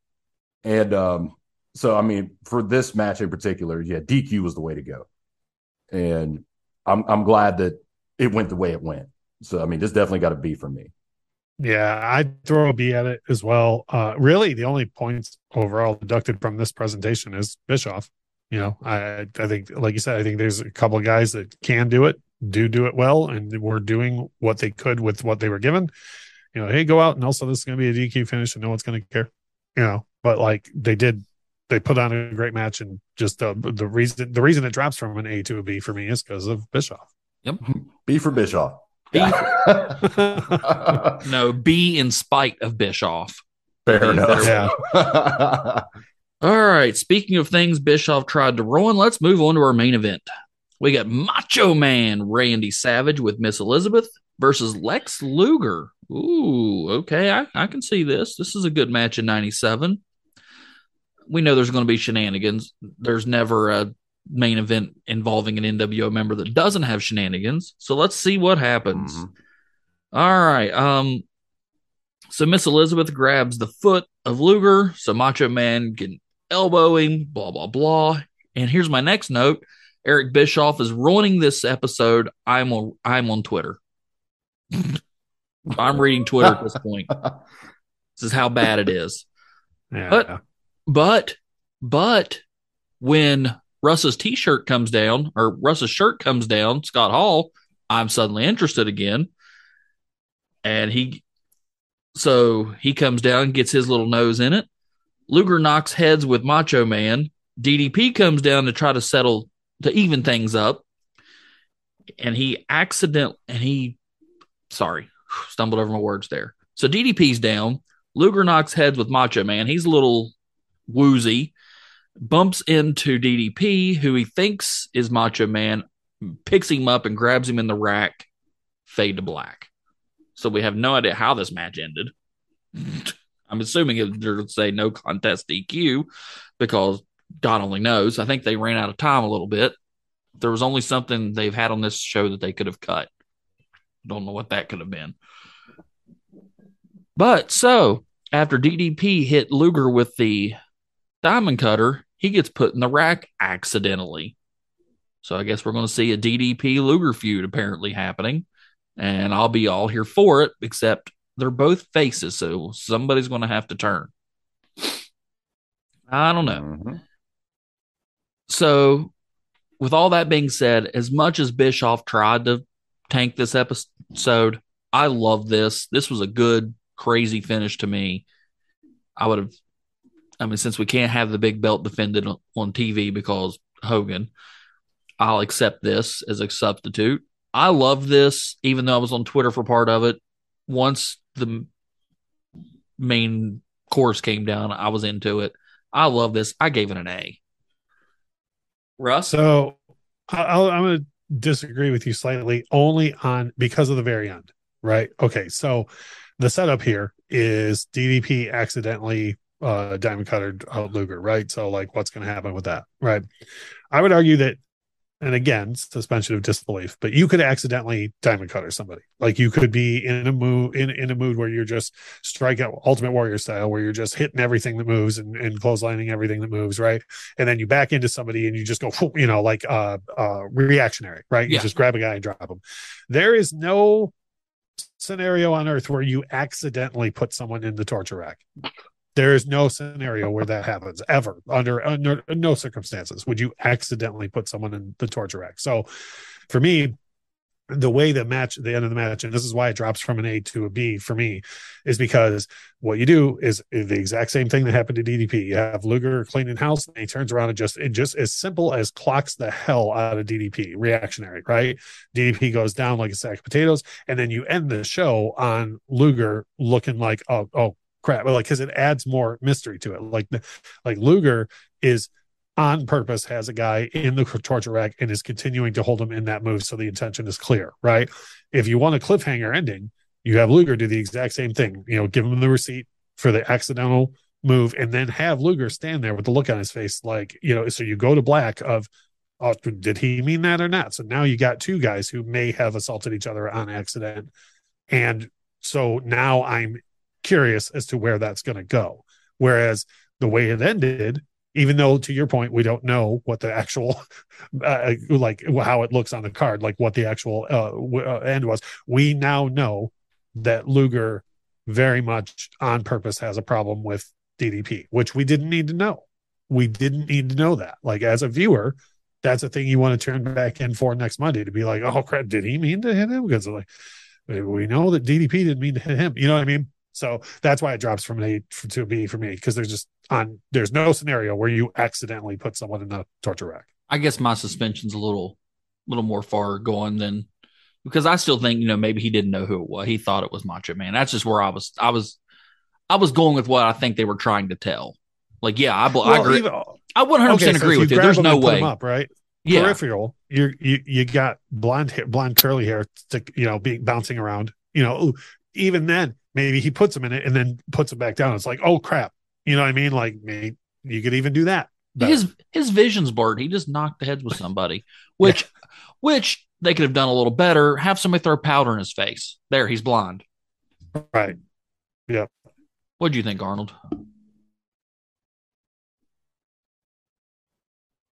And um, so, I mean, for this match in particular, yeah, DQ was the way to go. And I'm I'm glad that it went the way it went. So, I mean, this definitely got a B for me.
Yeah, I'd throw a B at it as well. Uh, really, the only points overall deducted from this presentation is Bischoff. You know, I I think, like you said, I think there's a couple of guys that can do it, do do it well, and were doing what they could with what they were given. You know, hey, go out and also this is going to be a DQ finish, and no one's going to care. You know, but like they did they put on a great match and just uh, the reason the reason it drops from an A to a B for me is because of Bischoff.
Yep.
B for Bischoff.
B. no, B in spite of Bischoff.
Fair enough. Yeah.
All right. Speaking of things Bischoff tried to ruin, let's move on to our main event. We got Macho Man Randy Savage with Miss Elizabeth versus Lex Luger. Ooh, okay. I, I can see this. This is a good match in 97. We know there's going to be shenanigans. There's never a main event involving an NWO member that doesn't have shenanigans. So let's see what happens. Mm-hmm. All right. Um, so Miss Elizabeth grabs the foot of Luger. So Macho Man can elbow him, blah, blah, blah. And here's my next note. Eric Bischoff is ruining this episode. I'm on I'm on Twitter. I'm reading Twitter at this point. this is how bad it is. Yeah. But but but when Russ's t-shirt comes down or Russ's shirt comes down, Scott Hall, I'm suddenly interested again. And he so he comes down, gets his little nose in it. Luger knocks heads with Macho Man. DDP comes down to try to settle to even things up. And he accident and he sorry, stumbled over my words there. So DDP's down. Luger knocks heads with Macho Man. He's a little woozy, bumps into DDP, who he thinks is Macho Man, picks him up and grabs him in the rack, fade to black. So we have no idea how this match ended. I'm assuming would say no contest DQ because God only knows. I think they ran out of time a little bit. There was only something they've had on this show that they could have cut. Don't know what that could have been. But so after DDP hit Luger with the diamond cutter, he gets put in the rack accidentally. So I guess we're going to see a DDP Luger feud apparently happening. And I'll be all here for it, except they're both faces. So somebody's going to have to turn. I don't know. Mm-hmm. So with all that being said, as much as Bischoff tried to tank this episode, I love this. This was a good, crazy finish to me. I would have, I mean, since we can't have the big belt defended on TV because Hogan, I'll accept this as a substitute. I love this, even though I was on Twitter for part of it. Once the main course came down, I was into it. I love this. I gave it an A. Russ?
So i am going to disagree with you slightly only on because of the very end, right? Okay. So the setup here is DDP accidentally uh diamond cutter uh, Luger, right? So like what's going to happen with that, right? I would argue that and again suspension of disbelief but you could accidentally diamond cutter somebody. Like you could be in a mood in, in a mood where you're just strike out ultimate warrior style where you're just hitting everything that moves and, and clotheslining everything that moves right? And then you back into somebody and you just go you know like uh uh reactionary right? You yeah. just grab a guy and drop him. There is no scenario on earth where you accidentally put someone in the torture rack there is no scenario where that happens ever under, under no circumstances would you accidentally put someone in the torture rack. So for me, the way the match, the end of the match, and this is why it drops from an A to a B for me, is because what you do is the exact same thing that happened to DDP. You have Luger cleaning house, and he turns around and just it just as simple as clocks the hell out of DDP, reactionary, right? DDP goes down like a sack of potatoes, and then you end the show on Luger looking like oh oh crap like because it adds more mystery to it. Like like luger is on purpose has a guy in the torture rack and is continuing to hold him in that move so the intention is clear right? If you want a cliffhanger ending you have luger do the exact same thing you know give him the receipt for the accidental move and then have luger stand there with the look on his face like you know so you go to black of oh did he mean that or not? So now you got two guys who may have assaulted each other on accident. And so now i'm curious as to where that's going to go. Whereas the way it ended, even though to your point, we don't know what the actual, uh, like how it looks on the card, like what the actual uh, uh, end was, we now know that Luger very much on purpose has a problem with DDP, which we didn't need to know. We didn't need to know that. Like as a viewer, that's a thing you want to turn back in for next Monday to be like, oh crap, did he mean to hit him? Because like we know that DDP didn't mean to hit him. You know what I mean? So that's why it drops from an A to a B for me because there's just on there's no scenario where you accidentally put someone in the torture rack.
I guess my suspension's a little little more far going than because I still think you know maybe he didn't know who it was. He thought it was Macho Man. That's just where I was. I was I was going with what I think they were trying to tell. Like, yeah, I, well, I agree. Even, I 100 okay, percent agree so with you. There's no way.
Up, right? Yeah. Peripheral. You you you got blonde hair, blonde curly hair, stick, you know, being bouncing around. You know, even then maybe he puts them in it and then puts it back down. It's like, oh crap. You know what I mean? Like maybe you could even do that.
Better. His his vision's blurred. He just knocked the heads with somebody, which yeah. which they could have done a little better. Have somebody throw powder in his face. There, he's blind.
Right. Yeah.
What do you think, Arnold?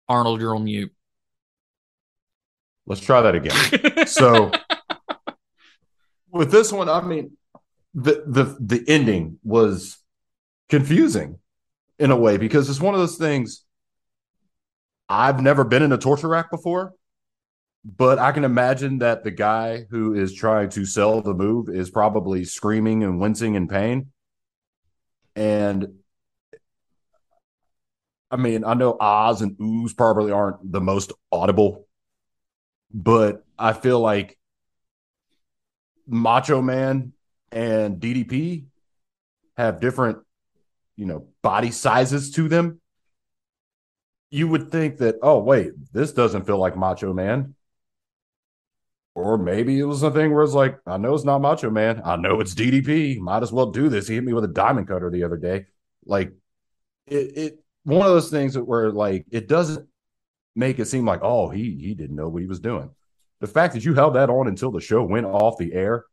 Arnold, you're on mute.
Let's try that again. so with this one, I mean, the the the ending was confusing in a way because it's one of those things I've never been in a torture rack before, but I can imagine that the guy who is trying to sell the move is probably screaming and wincing in pain. And I mean, I know Oz and Ooze probably aren't the most audible, but I feel like Macho Man and DDP have different, you know, body sizes to them, you would think that, oh, wait, this doesn't feel like Macho Man. Or maybe it was a thing where it's like, I know it's not Macho Man. I know it's DDP. Might as well do this. He hit me with a diamond cutter the other day. Like, it, it one of those things where like it doesn't make it seem like, oh, he he didn't know what he was doing. The fact that you held that on until the show went off the air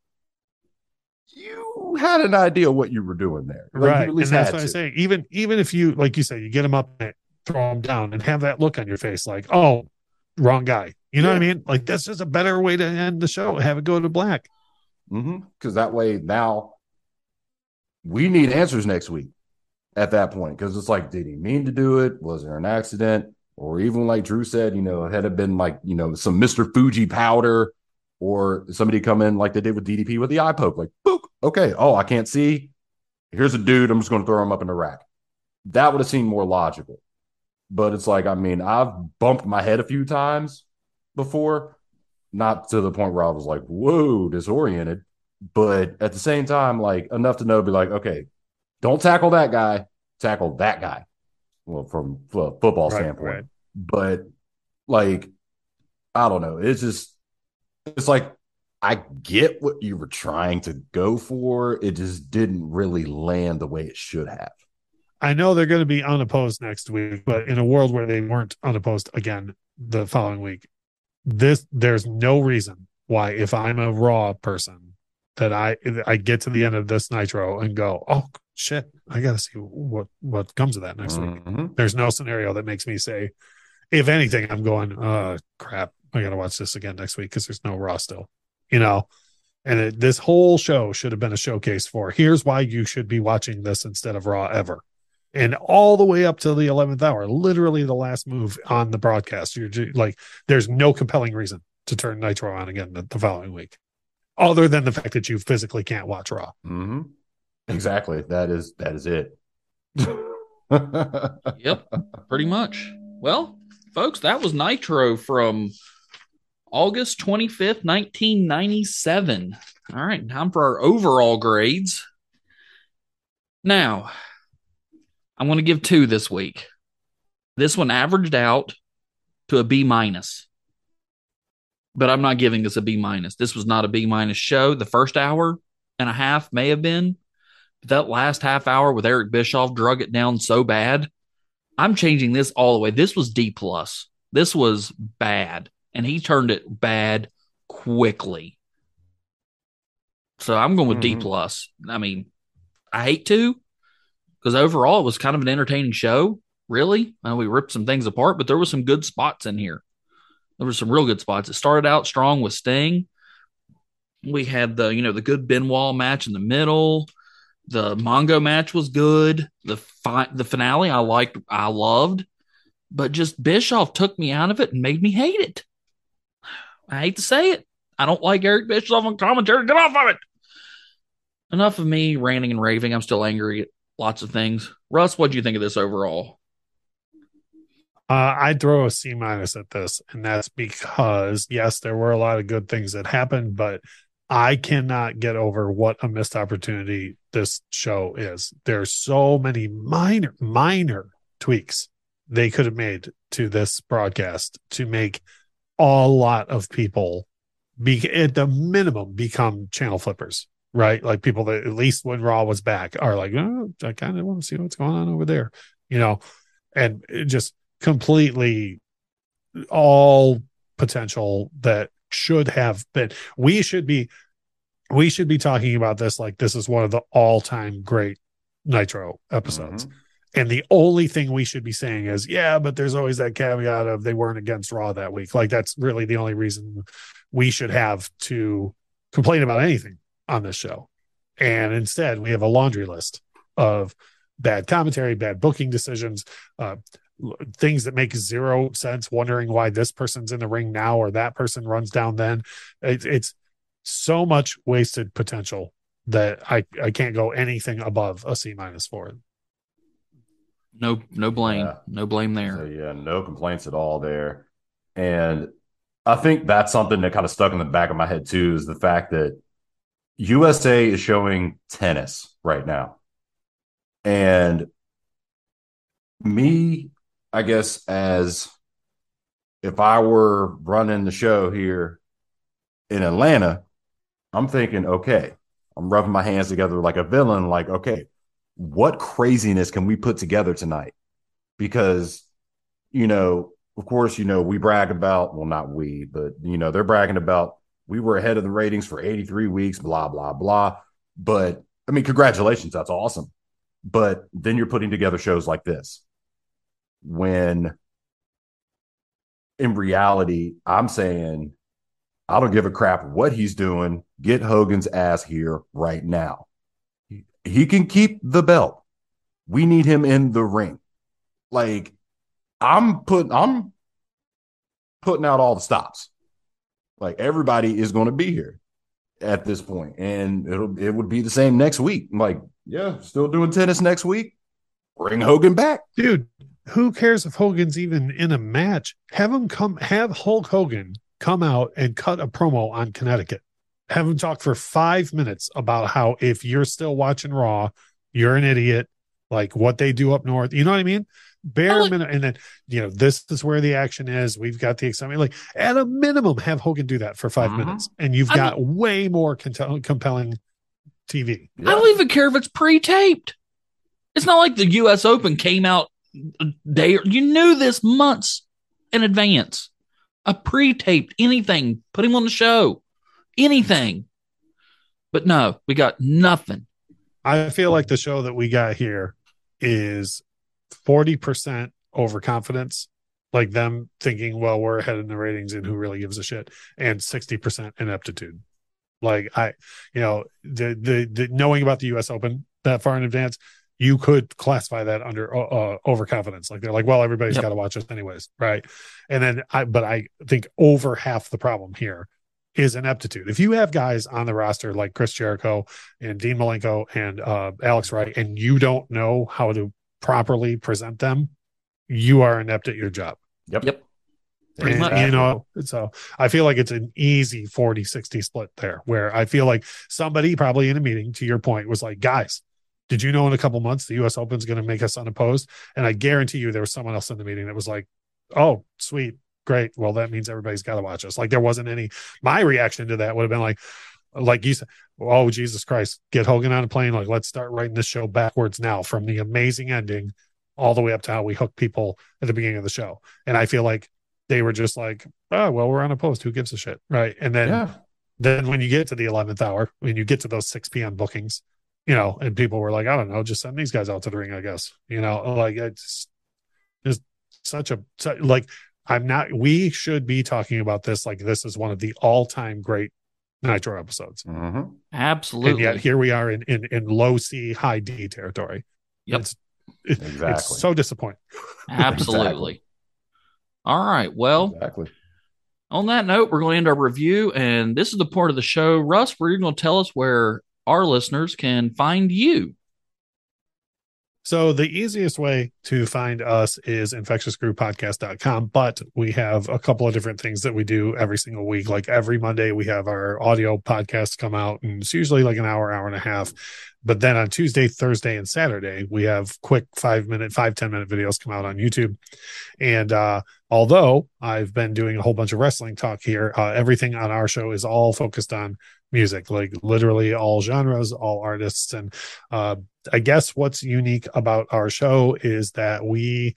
you had an idea what you were doing there.
Like right. and that's what to. I'm saying. Even even if you like you say, you get them up and throw them down and have that look on your face like, oh, wrong guy. You know yeah. what I mean? Like that's just a better way to end the show. Have it go to black.
Because mm-hmm. that way now we need answers next week at that point. Because it's like, did he mean to do it? Was there an accident? or even like Drew said, you know, had it been like, you know, some Mr. Fuji powder or somebody come in like they did with DDP with the eye poke, like, boop, okay, oh, I can't see. Here's a dude. I'm just going to throw him up in the rack. That would have seemed more logical. But it's like, I mean, I've bumped my head a few times before, not to the point where I was like, whoa, disoriented. But at the same time, like enough to know, be like, okay, don't tackle that guy, tackle that guy. Well, from a football right, standpoint. Right. But like, I don't know. It's just, it's like, I get what you were trying to go for. It just didn't really land the way it should have.
I know they're going to be unopposed next week, but in a world where they weren't unopposed again the following week, this there's no reason why if I'm a raw person that I I get to the end of this nitro and go, oh shit, I got to see what what comes of that next mm-hmm. week. There's no scenario that makes me say, if anything, I'm going, uh, crap, I got to watch this again next week because there's no raw still, you know. And it, this whole show should have been a showcase for here's why you should be watching this instead of raw ever. And all the way up to the 11th hour literally the last move on the broadcast you're just, like there's no compelling reason to turn nitro on again the, the, following week other than the fact that you physically can't watch raw.
Mm-hmm. exactly. That is that is it.
Yep. Pretty much. Well folks that was nitro from august 25th 1997 all right time for our overall grades now I'm going to give two this week. This one averaged out to a B minus, but I'm not giving this a B minus. This was not a B minus show. The first hour and a half may have been, but that last half hour with Eric Bischoff drug it down so bad. I'm changing this all the way. This was D plus. This was bad, and he turned it bad quickly. So I'm going with mm-hmm. D plus. I mean, I hate to, because overall it was kind of an entertaining show. Really, uh, we ripped some things apart, but there was some good spots in here. There were some real good spots. It started out strong with Sting. We had the you know the good Benoit match in the middle. The Mongo match was good. The fi- the finale I liked, I loved, but just Bischoff took me out of it and made me hate it. I hate to say it. I don't like Eric Bischoff on commentary. Get off of it. Enough of me ranting and raving. I'm still angry at lots of things. Russ, what do you think of this overall?
Uh, I'd throw a C minus at this, and that's because yes, there were a lot of good things that happened, but I cannot get over what a missed opportunity this show is. There's so many minor, minor tweaks they could have made to this broadcast to make a lot of people be at the minimum become channel flippers right? Like people that at least when Raw was back are like, oh, I kind of want to see what's going on over there, you know, and just completely all potential that should have been. We should be, we should be talking about this like this is one of the all time great Nitro episodes. Mm-hmm. And the only thing we should be saying is, yeah, but there's always that caveat of they weren't against Raw that week. Like that's really the only reason we should have to complain about anything on this show. And instead, we have a laundry list of bad commentary, bad booking decisions, uh, things that make zero sense, wondering why this person's in the ring now or that person runs down then. It, it's so much wasted potential that I, I can't go anything above a C minus for it.
No, no blame, yeah. no blame there.
So, yeah, no complaints at all there. And I think that's something that kind of stuck in the back of my head too is the fact that USA is showing tennis right now. And me, I guess, as if I were running the show here in Atlanta, I'm thinking, okay, I'm rubbing my hands together like a villain, like, okay, what craziness can we put together tonight? Because, you know, of course, you know, we brag about, well, not we, but, you know, they're bragging about we were ahead of the ratings for 83 weeks, blah, blah, blah. But I mean, congratulations. That's awesome. But then you're putting together shows like this when in reality, I'm saying, I don't give a crap what he's doing. Get Hogan's ass here right now. He can keep the belt. We need him in the ring. Like, I'm putting I'm putting out all the stops. Like everybody is going to be here at this point, and it'll it would be the same next week. I'm like, yeah, still doing tennis next week. Bring Hogan back,
dude. Who cares if Hogan's even in a match? Have him come. Have Hulk Hogan come out and cut a promo on Connecticut. Have him talk for five minutes about how if you're still watching Raw, you're an idiot. Like what they do up north. You know what I mean? bare like, minimum and then you know this is where the action is we've got the excitement like at a minimum have hogan do that for 5 uh-huh. minutes and you've I got mean, way more con- compelling tv
yeah. i don't even care if it's pre-taped it's not like the us open came out day you knew this months in advance. A pre-taped anything. Put him on the show. Anything. But no we got nothing.
I feel like the show that we got here is 40% overconfidence, like them thinking, well, we're ahead in the ratings and who really gives a shit, and 60% ineptitude. Like I, you know, the, the, the knowing about the US Open that far in advance, you could classify that under uh, uh overconfidence. Like they're like, well, everybody's yep. got to watch us anyways, right? And then I, but I think over half the problem here is ineptitude. If you have guys on the roster like Chris Jericho and Dean Malenko and uh, Alex Wright, and you don't know how to properly present them, you are inept at your job.
Yep.
Yep.
And, you know, so I feel like it's an easy 40 60 split there where I feel like somebody probably in a meeting, to your point, was like, guys, did you know in a couple months the US Open is going to make us unopposed? And I guarantee you there was someone else in the meeting that was like, oh, sweet, great. Well, that means everybody's got to watch us. Like there wasn't any, my reaction to that would have been like, like you said, oh Jesus Christ, get Hogan on a plane. Like let's start writing this show backwards now from the amazing ending all the way up to how we hook people at the beginning of the show. And I feel like they were just like, oh well, we're on a post. Who gives a shit, right? And then yeah. then when you get to the eleventh hour, when you get to those six p.m. bookings, you know, and people were like, I don't know, just send these guys out to the ring, I guess. You know, like it's just such a such, like I'm not. We should be talking about this like this is one of the all time great Nitro episodes.
Mm-hmm.
Absolutely.
And yet here we are in in, in low C, high D territory.
Yep.
It's, it, exactly. it's so disappointing.
Absolutely. exactly. All right. Well,
exactly.
On that note, we're going to end our review, and this is the part of the show, Russ, where you're going to tell us where our listeners can find you.
So the easiest way to find us is infectiousgroupodcast.com, but we have a couple of different things that we do every single week. Like every Monday, we have our audio podcast come out, and it's usually like an hour, hour and a half. But then on Tuesday, Thursday, and Saturday, we have quick five minute, five ten minute videos come out on YouTube. And uh, although I've been doing a whole bunch of wrestling talk here, uh, everything on our show is all focused on music, like literally all genres, all artists. And uh, I guess what's unique about our show is that we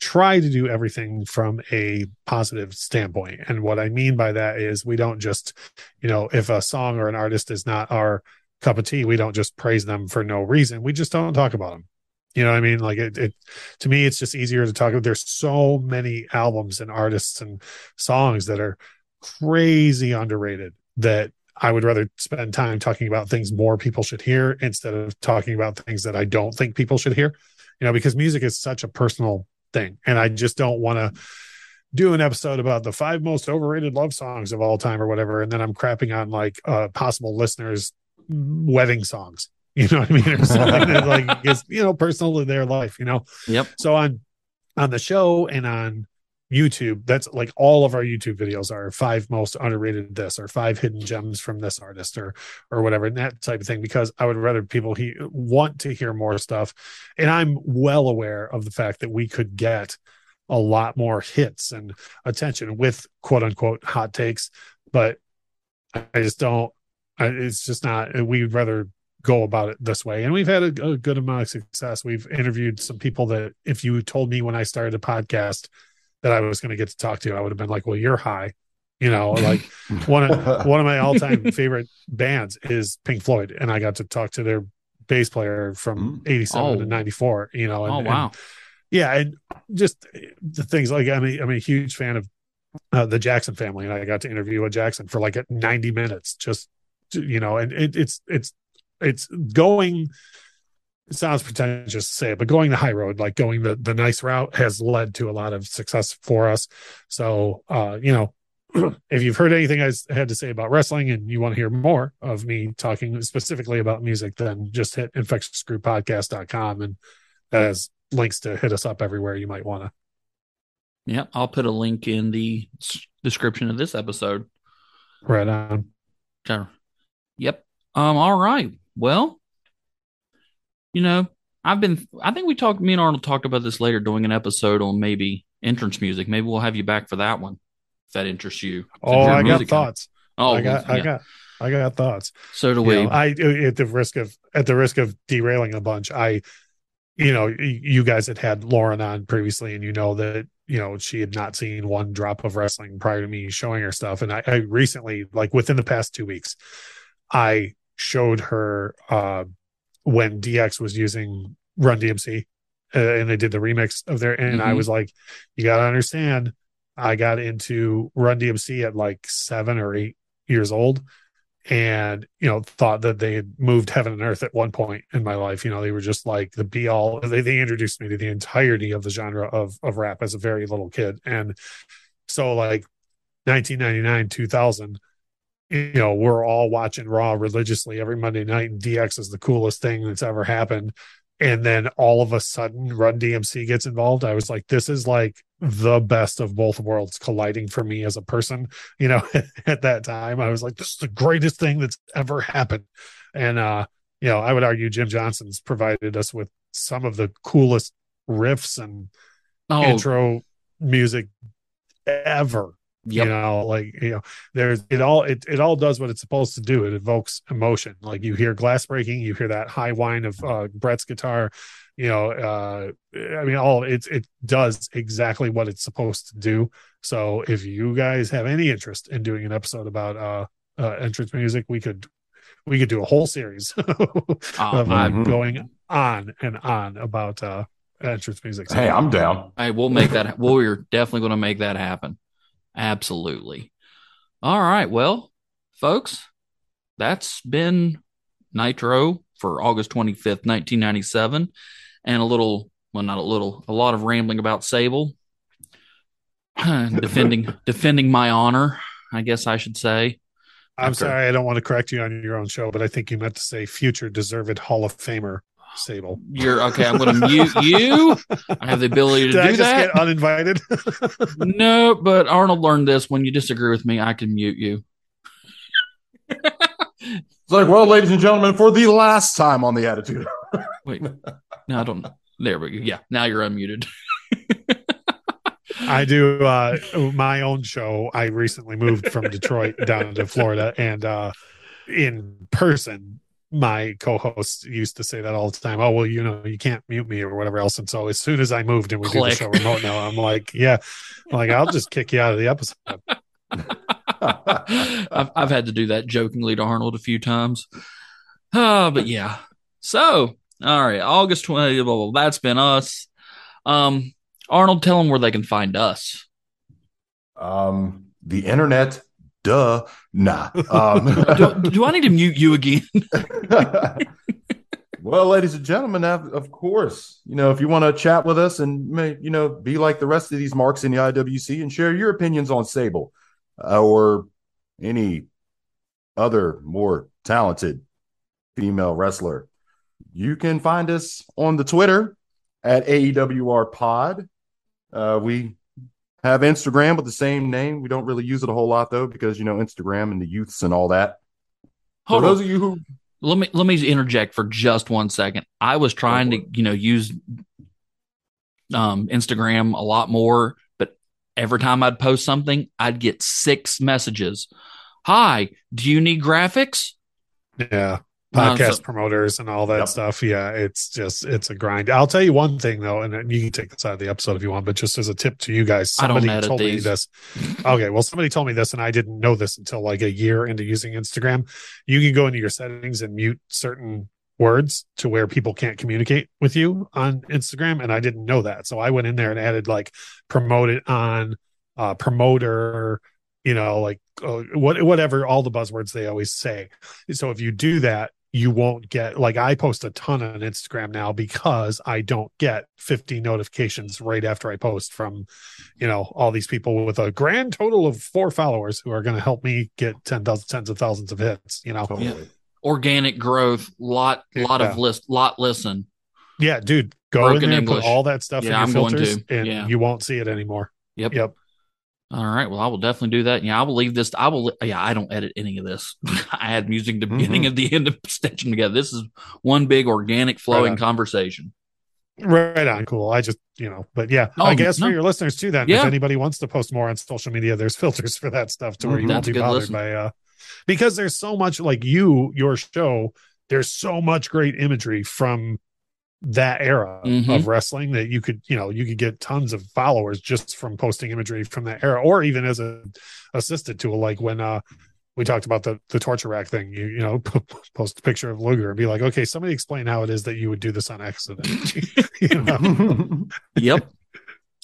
try to do everything from a positive standpoint. And what I mean by that is we don't just, you know, if a song or an artist is not our cup of tea, we don't just praise them for no reason. We just don't talk about them. You know what I mean? Like it, it to me, it's just easier to talk. There's so many albums and artists and songs that are crazy underrated that I would rather spend time talking about things more people should hear instead of talking about things that I don't think people should hear. You know, because music is such a personal thing. And I just don't want to do an episode about the five most overrated love songs of all time or whatever. And then I'm crapping on like uh, possible listeners' wedding songs. You know what I mean? Or something that like is, you know, personal to their life, you know?
Yep.
So on on the show and on YouTube, that's like all of our YouTube videos are five most underrated this or five hidden gems from this artist or or whatever, and that type of thing. Because I would rather people he want to hear more stuff, and I'm well aware of the fact that we could get a lot more hits and attention with quote unquote hot takes, but I just don't. It's just not. We'd rather go about it this way. And we've had a, a, good amount of success. We've interviewed some people that if you told me when I started a podcast that I was going to get to talk to, I would have been like, well, you're high. You know, like one of one of my all time favorite bands is Pink Floyd, and I got to talk to their bass player from '87 mm. oh. to '94. You know, and,
oh wow,
and, yeah, and just the things like I'm a, I'm a huge fan of uh, the Jackson family, and I got to interview a Jackson for like 90 minutes, just you know, and it, it's it's it's going it sounds pretentious to say it, but going the high road, like going the the nice route, has led to a lot of success for us. So, uh, you know, if you've heard anything I had to say about wrestling and you want to hear more of me talking specifically about music, then just hit infectiousgroupodcast.com and that has links to hit us up everywhere you might want to.
Yeah, I'll put a link in the description of this episode.
Right on.
Sure. Yep. Um. All right. Well, you know, I've been. I think we talked. Me and Arnold talked about this later, doing an episode on maybe entrance music. Maybe we'll have you back for that one if that interests you.
Oh, I got thoughts.
Oh,
I got, yeah. I got, I got thoughts.
So do we.
Know, I at the risk of at the risk of derailing a bunch. I, you know, you guys had had Lauren on previously, and you know that you know she had not seen one drop of wrestling prior to me showing her stuff. And I, I recently, like within the past two weeks, I showed her uh, when DX was using Run DMC, uh, and they did the remix of their. And mm-hmm. I was like, you got to understand I got into Run DMC at like seven or eight years old and you know thought that they had moved heaven and earth at one point in my life you know they were just like the be all they, they introduced me to the entirety of the genre of of rap as a very little kid and so like 1999 2000 you know we're all watching raw religiously every monday night and dx is the coolest thing that's ever happened. And then all of a sudden run dmc gets involved. I was like this is like the best of both worlds colliding for me as a person you know at that time. I was like this is the greatest thing that's ever happened. And uh you know i would argue jim johnston's provided us with some of the coolest riffs and oh. intro music ever Yep. You know, like you know, there's it all it it all does what it's supposed to do. It evokes emotion. Like you hear glass breaking, you hear that high whine of uh, Bret's guitar. You know, uh, I mean, all it it does exactly what it's supposed to do. So if you guys have any interest in doing an episode about uh, uh entrance music, we could we could do a whole series of mm-hmm. going on and on about uh entrance music.
So, hey, I'm down.
Hey, we'll make that. we're definitely going to make that happen. Absolutely. All right. Well, folks, that's been Nitro for August 25th, 1997. And a little, well, not a little, a lot of rambling about Sable. defending defending my honor, I guess I should say.
I'm After, sorry, I don't want to correct you on your own show, but I think you meant to say future deserved Hall of Famer. Sable.
You're okay. I'm going to mute you. I have the ability to
Did
do
I just
that.
Get uninvited.
no, but Arnold learned this. When you disagree with me, I can mute you.
it's like, well, ladies and gentlemen, for the last time on the Attitude.
Wait, no, I don't. Know. There we go. Yeah, now you're unmuted.
I do uh, my own show. I recently moved from Detroit down to Florida, and uh, in person, my co-host used to say that all the time. Oh well, you know, you can't mute me or whatever else. And so as soon as I moved and we Click. do the show remote now, I'm like, yeah, I'm like I'll just kick you out of the episode.
I've, I've had to do that jokingly to Arnold a few times. Uh, but yeah. So, all right, August 20, blah, blah, that's been us. Um, Arnold, tell them where they can find us.
Um, the internet duh. Nah. Um,
do, do, I need to mute you again?
well, ladies and gentlemen, of course, you know, if you want to chat with us and, you know, be like the rest of these marks in the IWC and share your opinions on Sable uh, or any other more talented female wrestler, you can find us on the Twitter at AEWR Pod. Uh, we have Instagram with the same name. We don't really use it a whole lot though, because you know Instagram and the youths and all that. Hold for those of you who
let me let me interject for just one second. I was trying to you know use um, Instagram a lot more, but every time I'd post something, I'd get six messages. Hi, do you need graphics?
Yeah podcast so, promoters and all that yep. stuff. Yeah, it's just it's a grind. I'll tell you one thing though, and you can take this out of the episode if you want, but just as a tip to you guys, somebody told me this. Okay, well, somebody told me this, and I didn't know this until like a year into using Instagram. You can go into your settings and mute certain words to where people can't communicate with you on Instagram, and I didn't know that, so I went in there and added like promote it on uh, promoter you know, like uh, what whatever all the buzzwords they always say. So if you do that, you won't get like I post a ton on Instagram now because I don't get 50 notifications right after I post from, you know, all these people with a grand total of four followers who are going to help me get 10,000 tens of thousands of hits, you know.
Totally.
Yeah. Organic growth, lot lot
Yeah.
of list lot listen.
Yeah, dude, go
Broken
in there,
English.
put all that stuff
Yeah,
in
I'm
your
going
filters
to.
and
Yeah.
you won't see it anymore.
Yep.
Yep.
All right. Well, I will definitely do that. Yeah, I will leave this. I will. Yeah, I don't edit any of this. I had music at the beginning
Mhm.
and the end of stitching together. This is one big organic flowing
on.
conversation.
Right on, cool. I just, you know, but yeah,
Oh,
I guess
no.
for your listeners too, then
Yeah.
if anybody wants to post more on social media, there's filters for that stuff to where you
Mhm.
won't be bothered
listen.
by uh because there's so much like you, your show, there's so much great imagery from that era
Mhm.
of wrestling that you could, you know, you could get tons of followers just from posting imagery from that era, or even as a assisted tool, like when uh we talked about the the torture rack thing. You you know, post a picture of Luger and be like, okay, somebody explain how it is that you would do this on accident. you know?
Yep.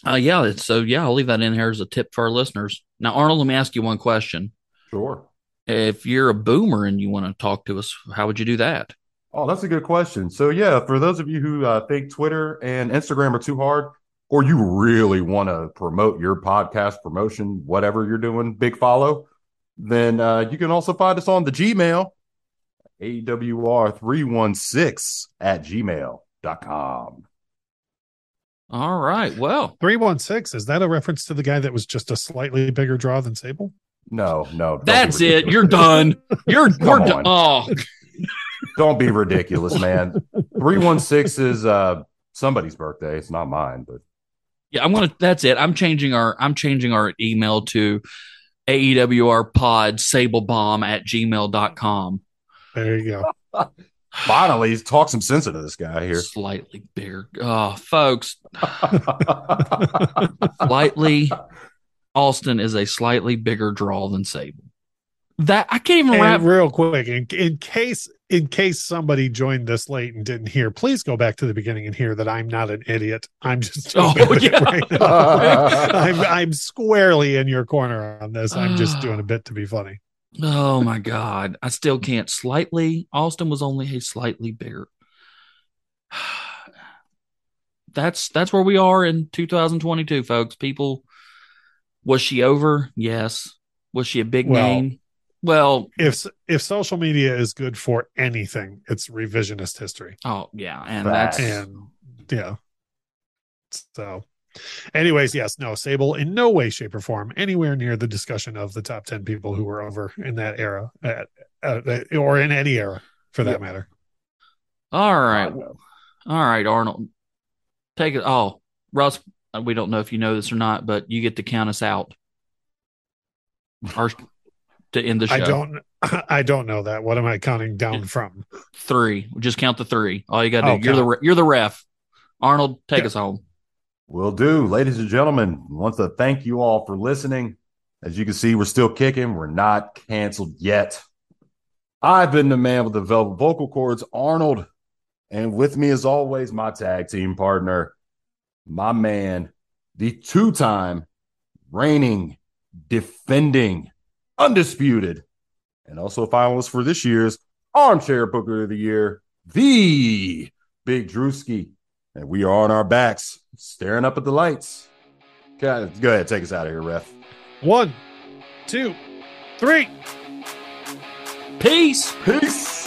uh, yeah. it's- So yeah, I'll leave that in here as a tip for our listeners. Now, Arnold, let me ask you one question.
sure.
If you're a boomer and you want to talk to us, how would you do that?
Oh, that's a good question. So, yeah, for those of you who uh, think Twitter and Instagram are too hard, or you really want to promote your podcast promotion, whatever you're doing, big follow, then uh, you can also find us on the Gmail, AWR316 at gmail.com.
All right. Well,
316 is that a reference to the guy that was just a slightly bigger draw than Sable?
No, no.
that's it. You're done. You're we're done. Oh,
Don't be ridiculous, man. 316 is uh, somebody's birthday. It's not mine, but
yeah. I'm gonna. That's it. I'm changing our. I'm changing our email to AEWR pod sablebomb at gmail.com.
There you go.
finally, talk some sense into this guy here.
Slightly bigger. Oh, folks, slightly. Austin is a slightly bigger draw than Sable. That I can't even wrap.
And real quick, in, in case in case somebody joined this late and didn't hear, please go back to the beginning and hear that I'm not an idiot. I'm just
Oh,
doing it
yeah.
right now. I'm I'm squarely in your corner on this. I'm just ah. doing a bit to be funny.
Oh my god, I still can't. Slightly, Austin was only a slightly bigger. That's that's where we are in 2022, folks. People, was she over? Yes. Was she a big
Well-
name? Well,
If if social media is good for anything, it's revisionist history.
oh yeah, and
Facts.
that's
and yeah so anyways yes no sable in no way shape or form anywhere near the discussion of the top 10 people who were over in that era uh, uh, or in any era for that
Yeah.
matter
All right, all right, Arnold. Take it. Oh, Russ, we don't know if you know this or not, but you get to count us out. Or to end the show.
i don't i don't know that what am i counting down from
Three. Just count the three. All you got to
Oh,
do. You're the re- you're the ref. Arnold, take
Yeah.
us home.
Will do. Ladies and gentlemen, want to thank you all for listening. As you can see, we're still kicking. We're not canceled yet. I've been the man with the velvet vocal cords, Arnold. And with me, as always, my tag team partner, my man, the two time reigning, defending, undisputed, and also finalist for this year's Armchair Booker of the Year, the Big Drewski. And we are on our backs, staring up at the lights. Okay, go ahead, take us out of here, ref.
one two three
Peace.
Peace.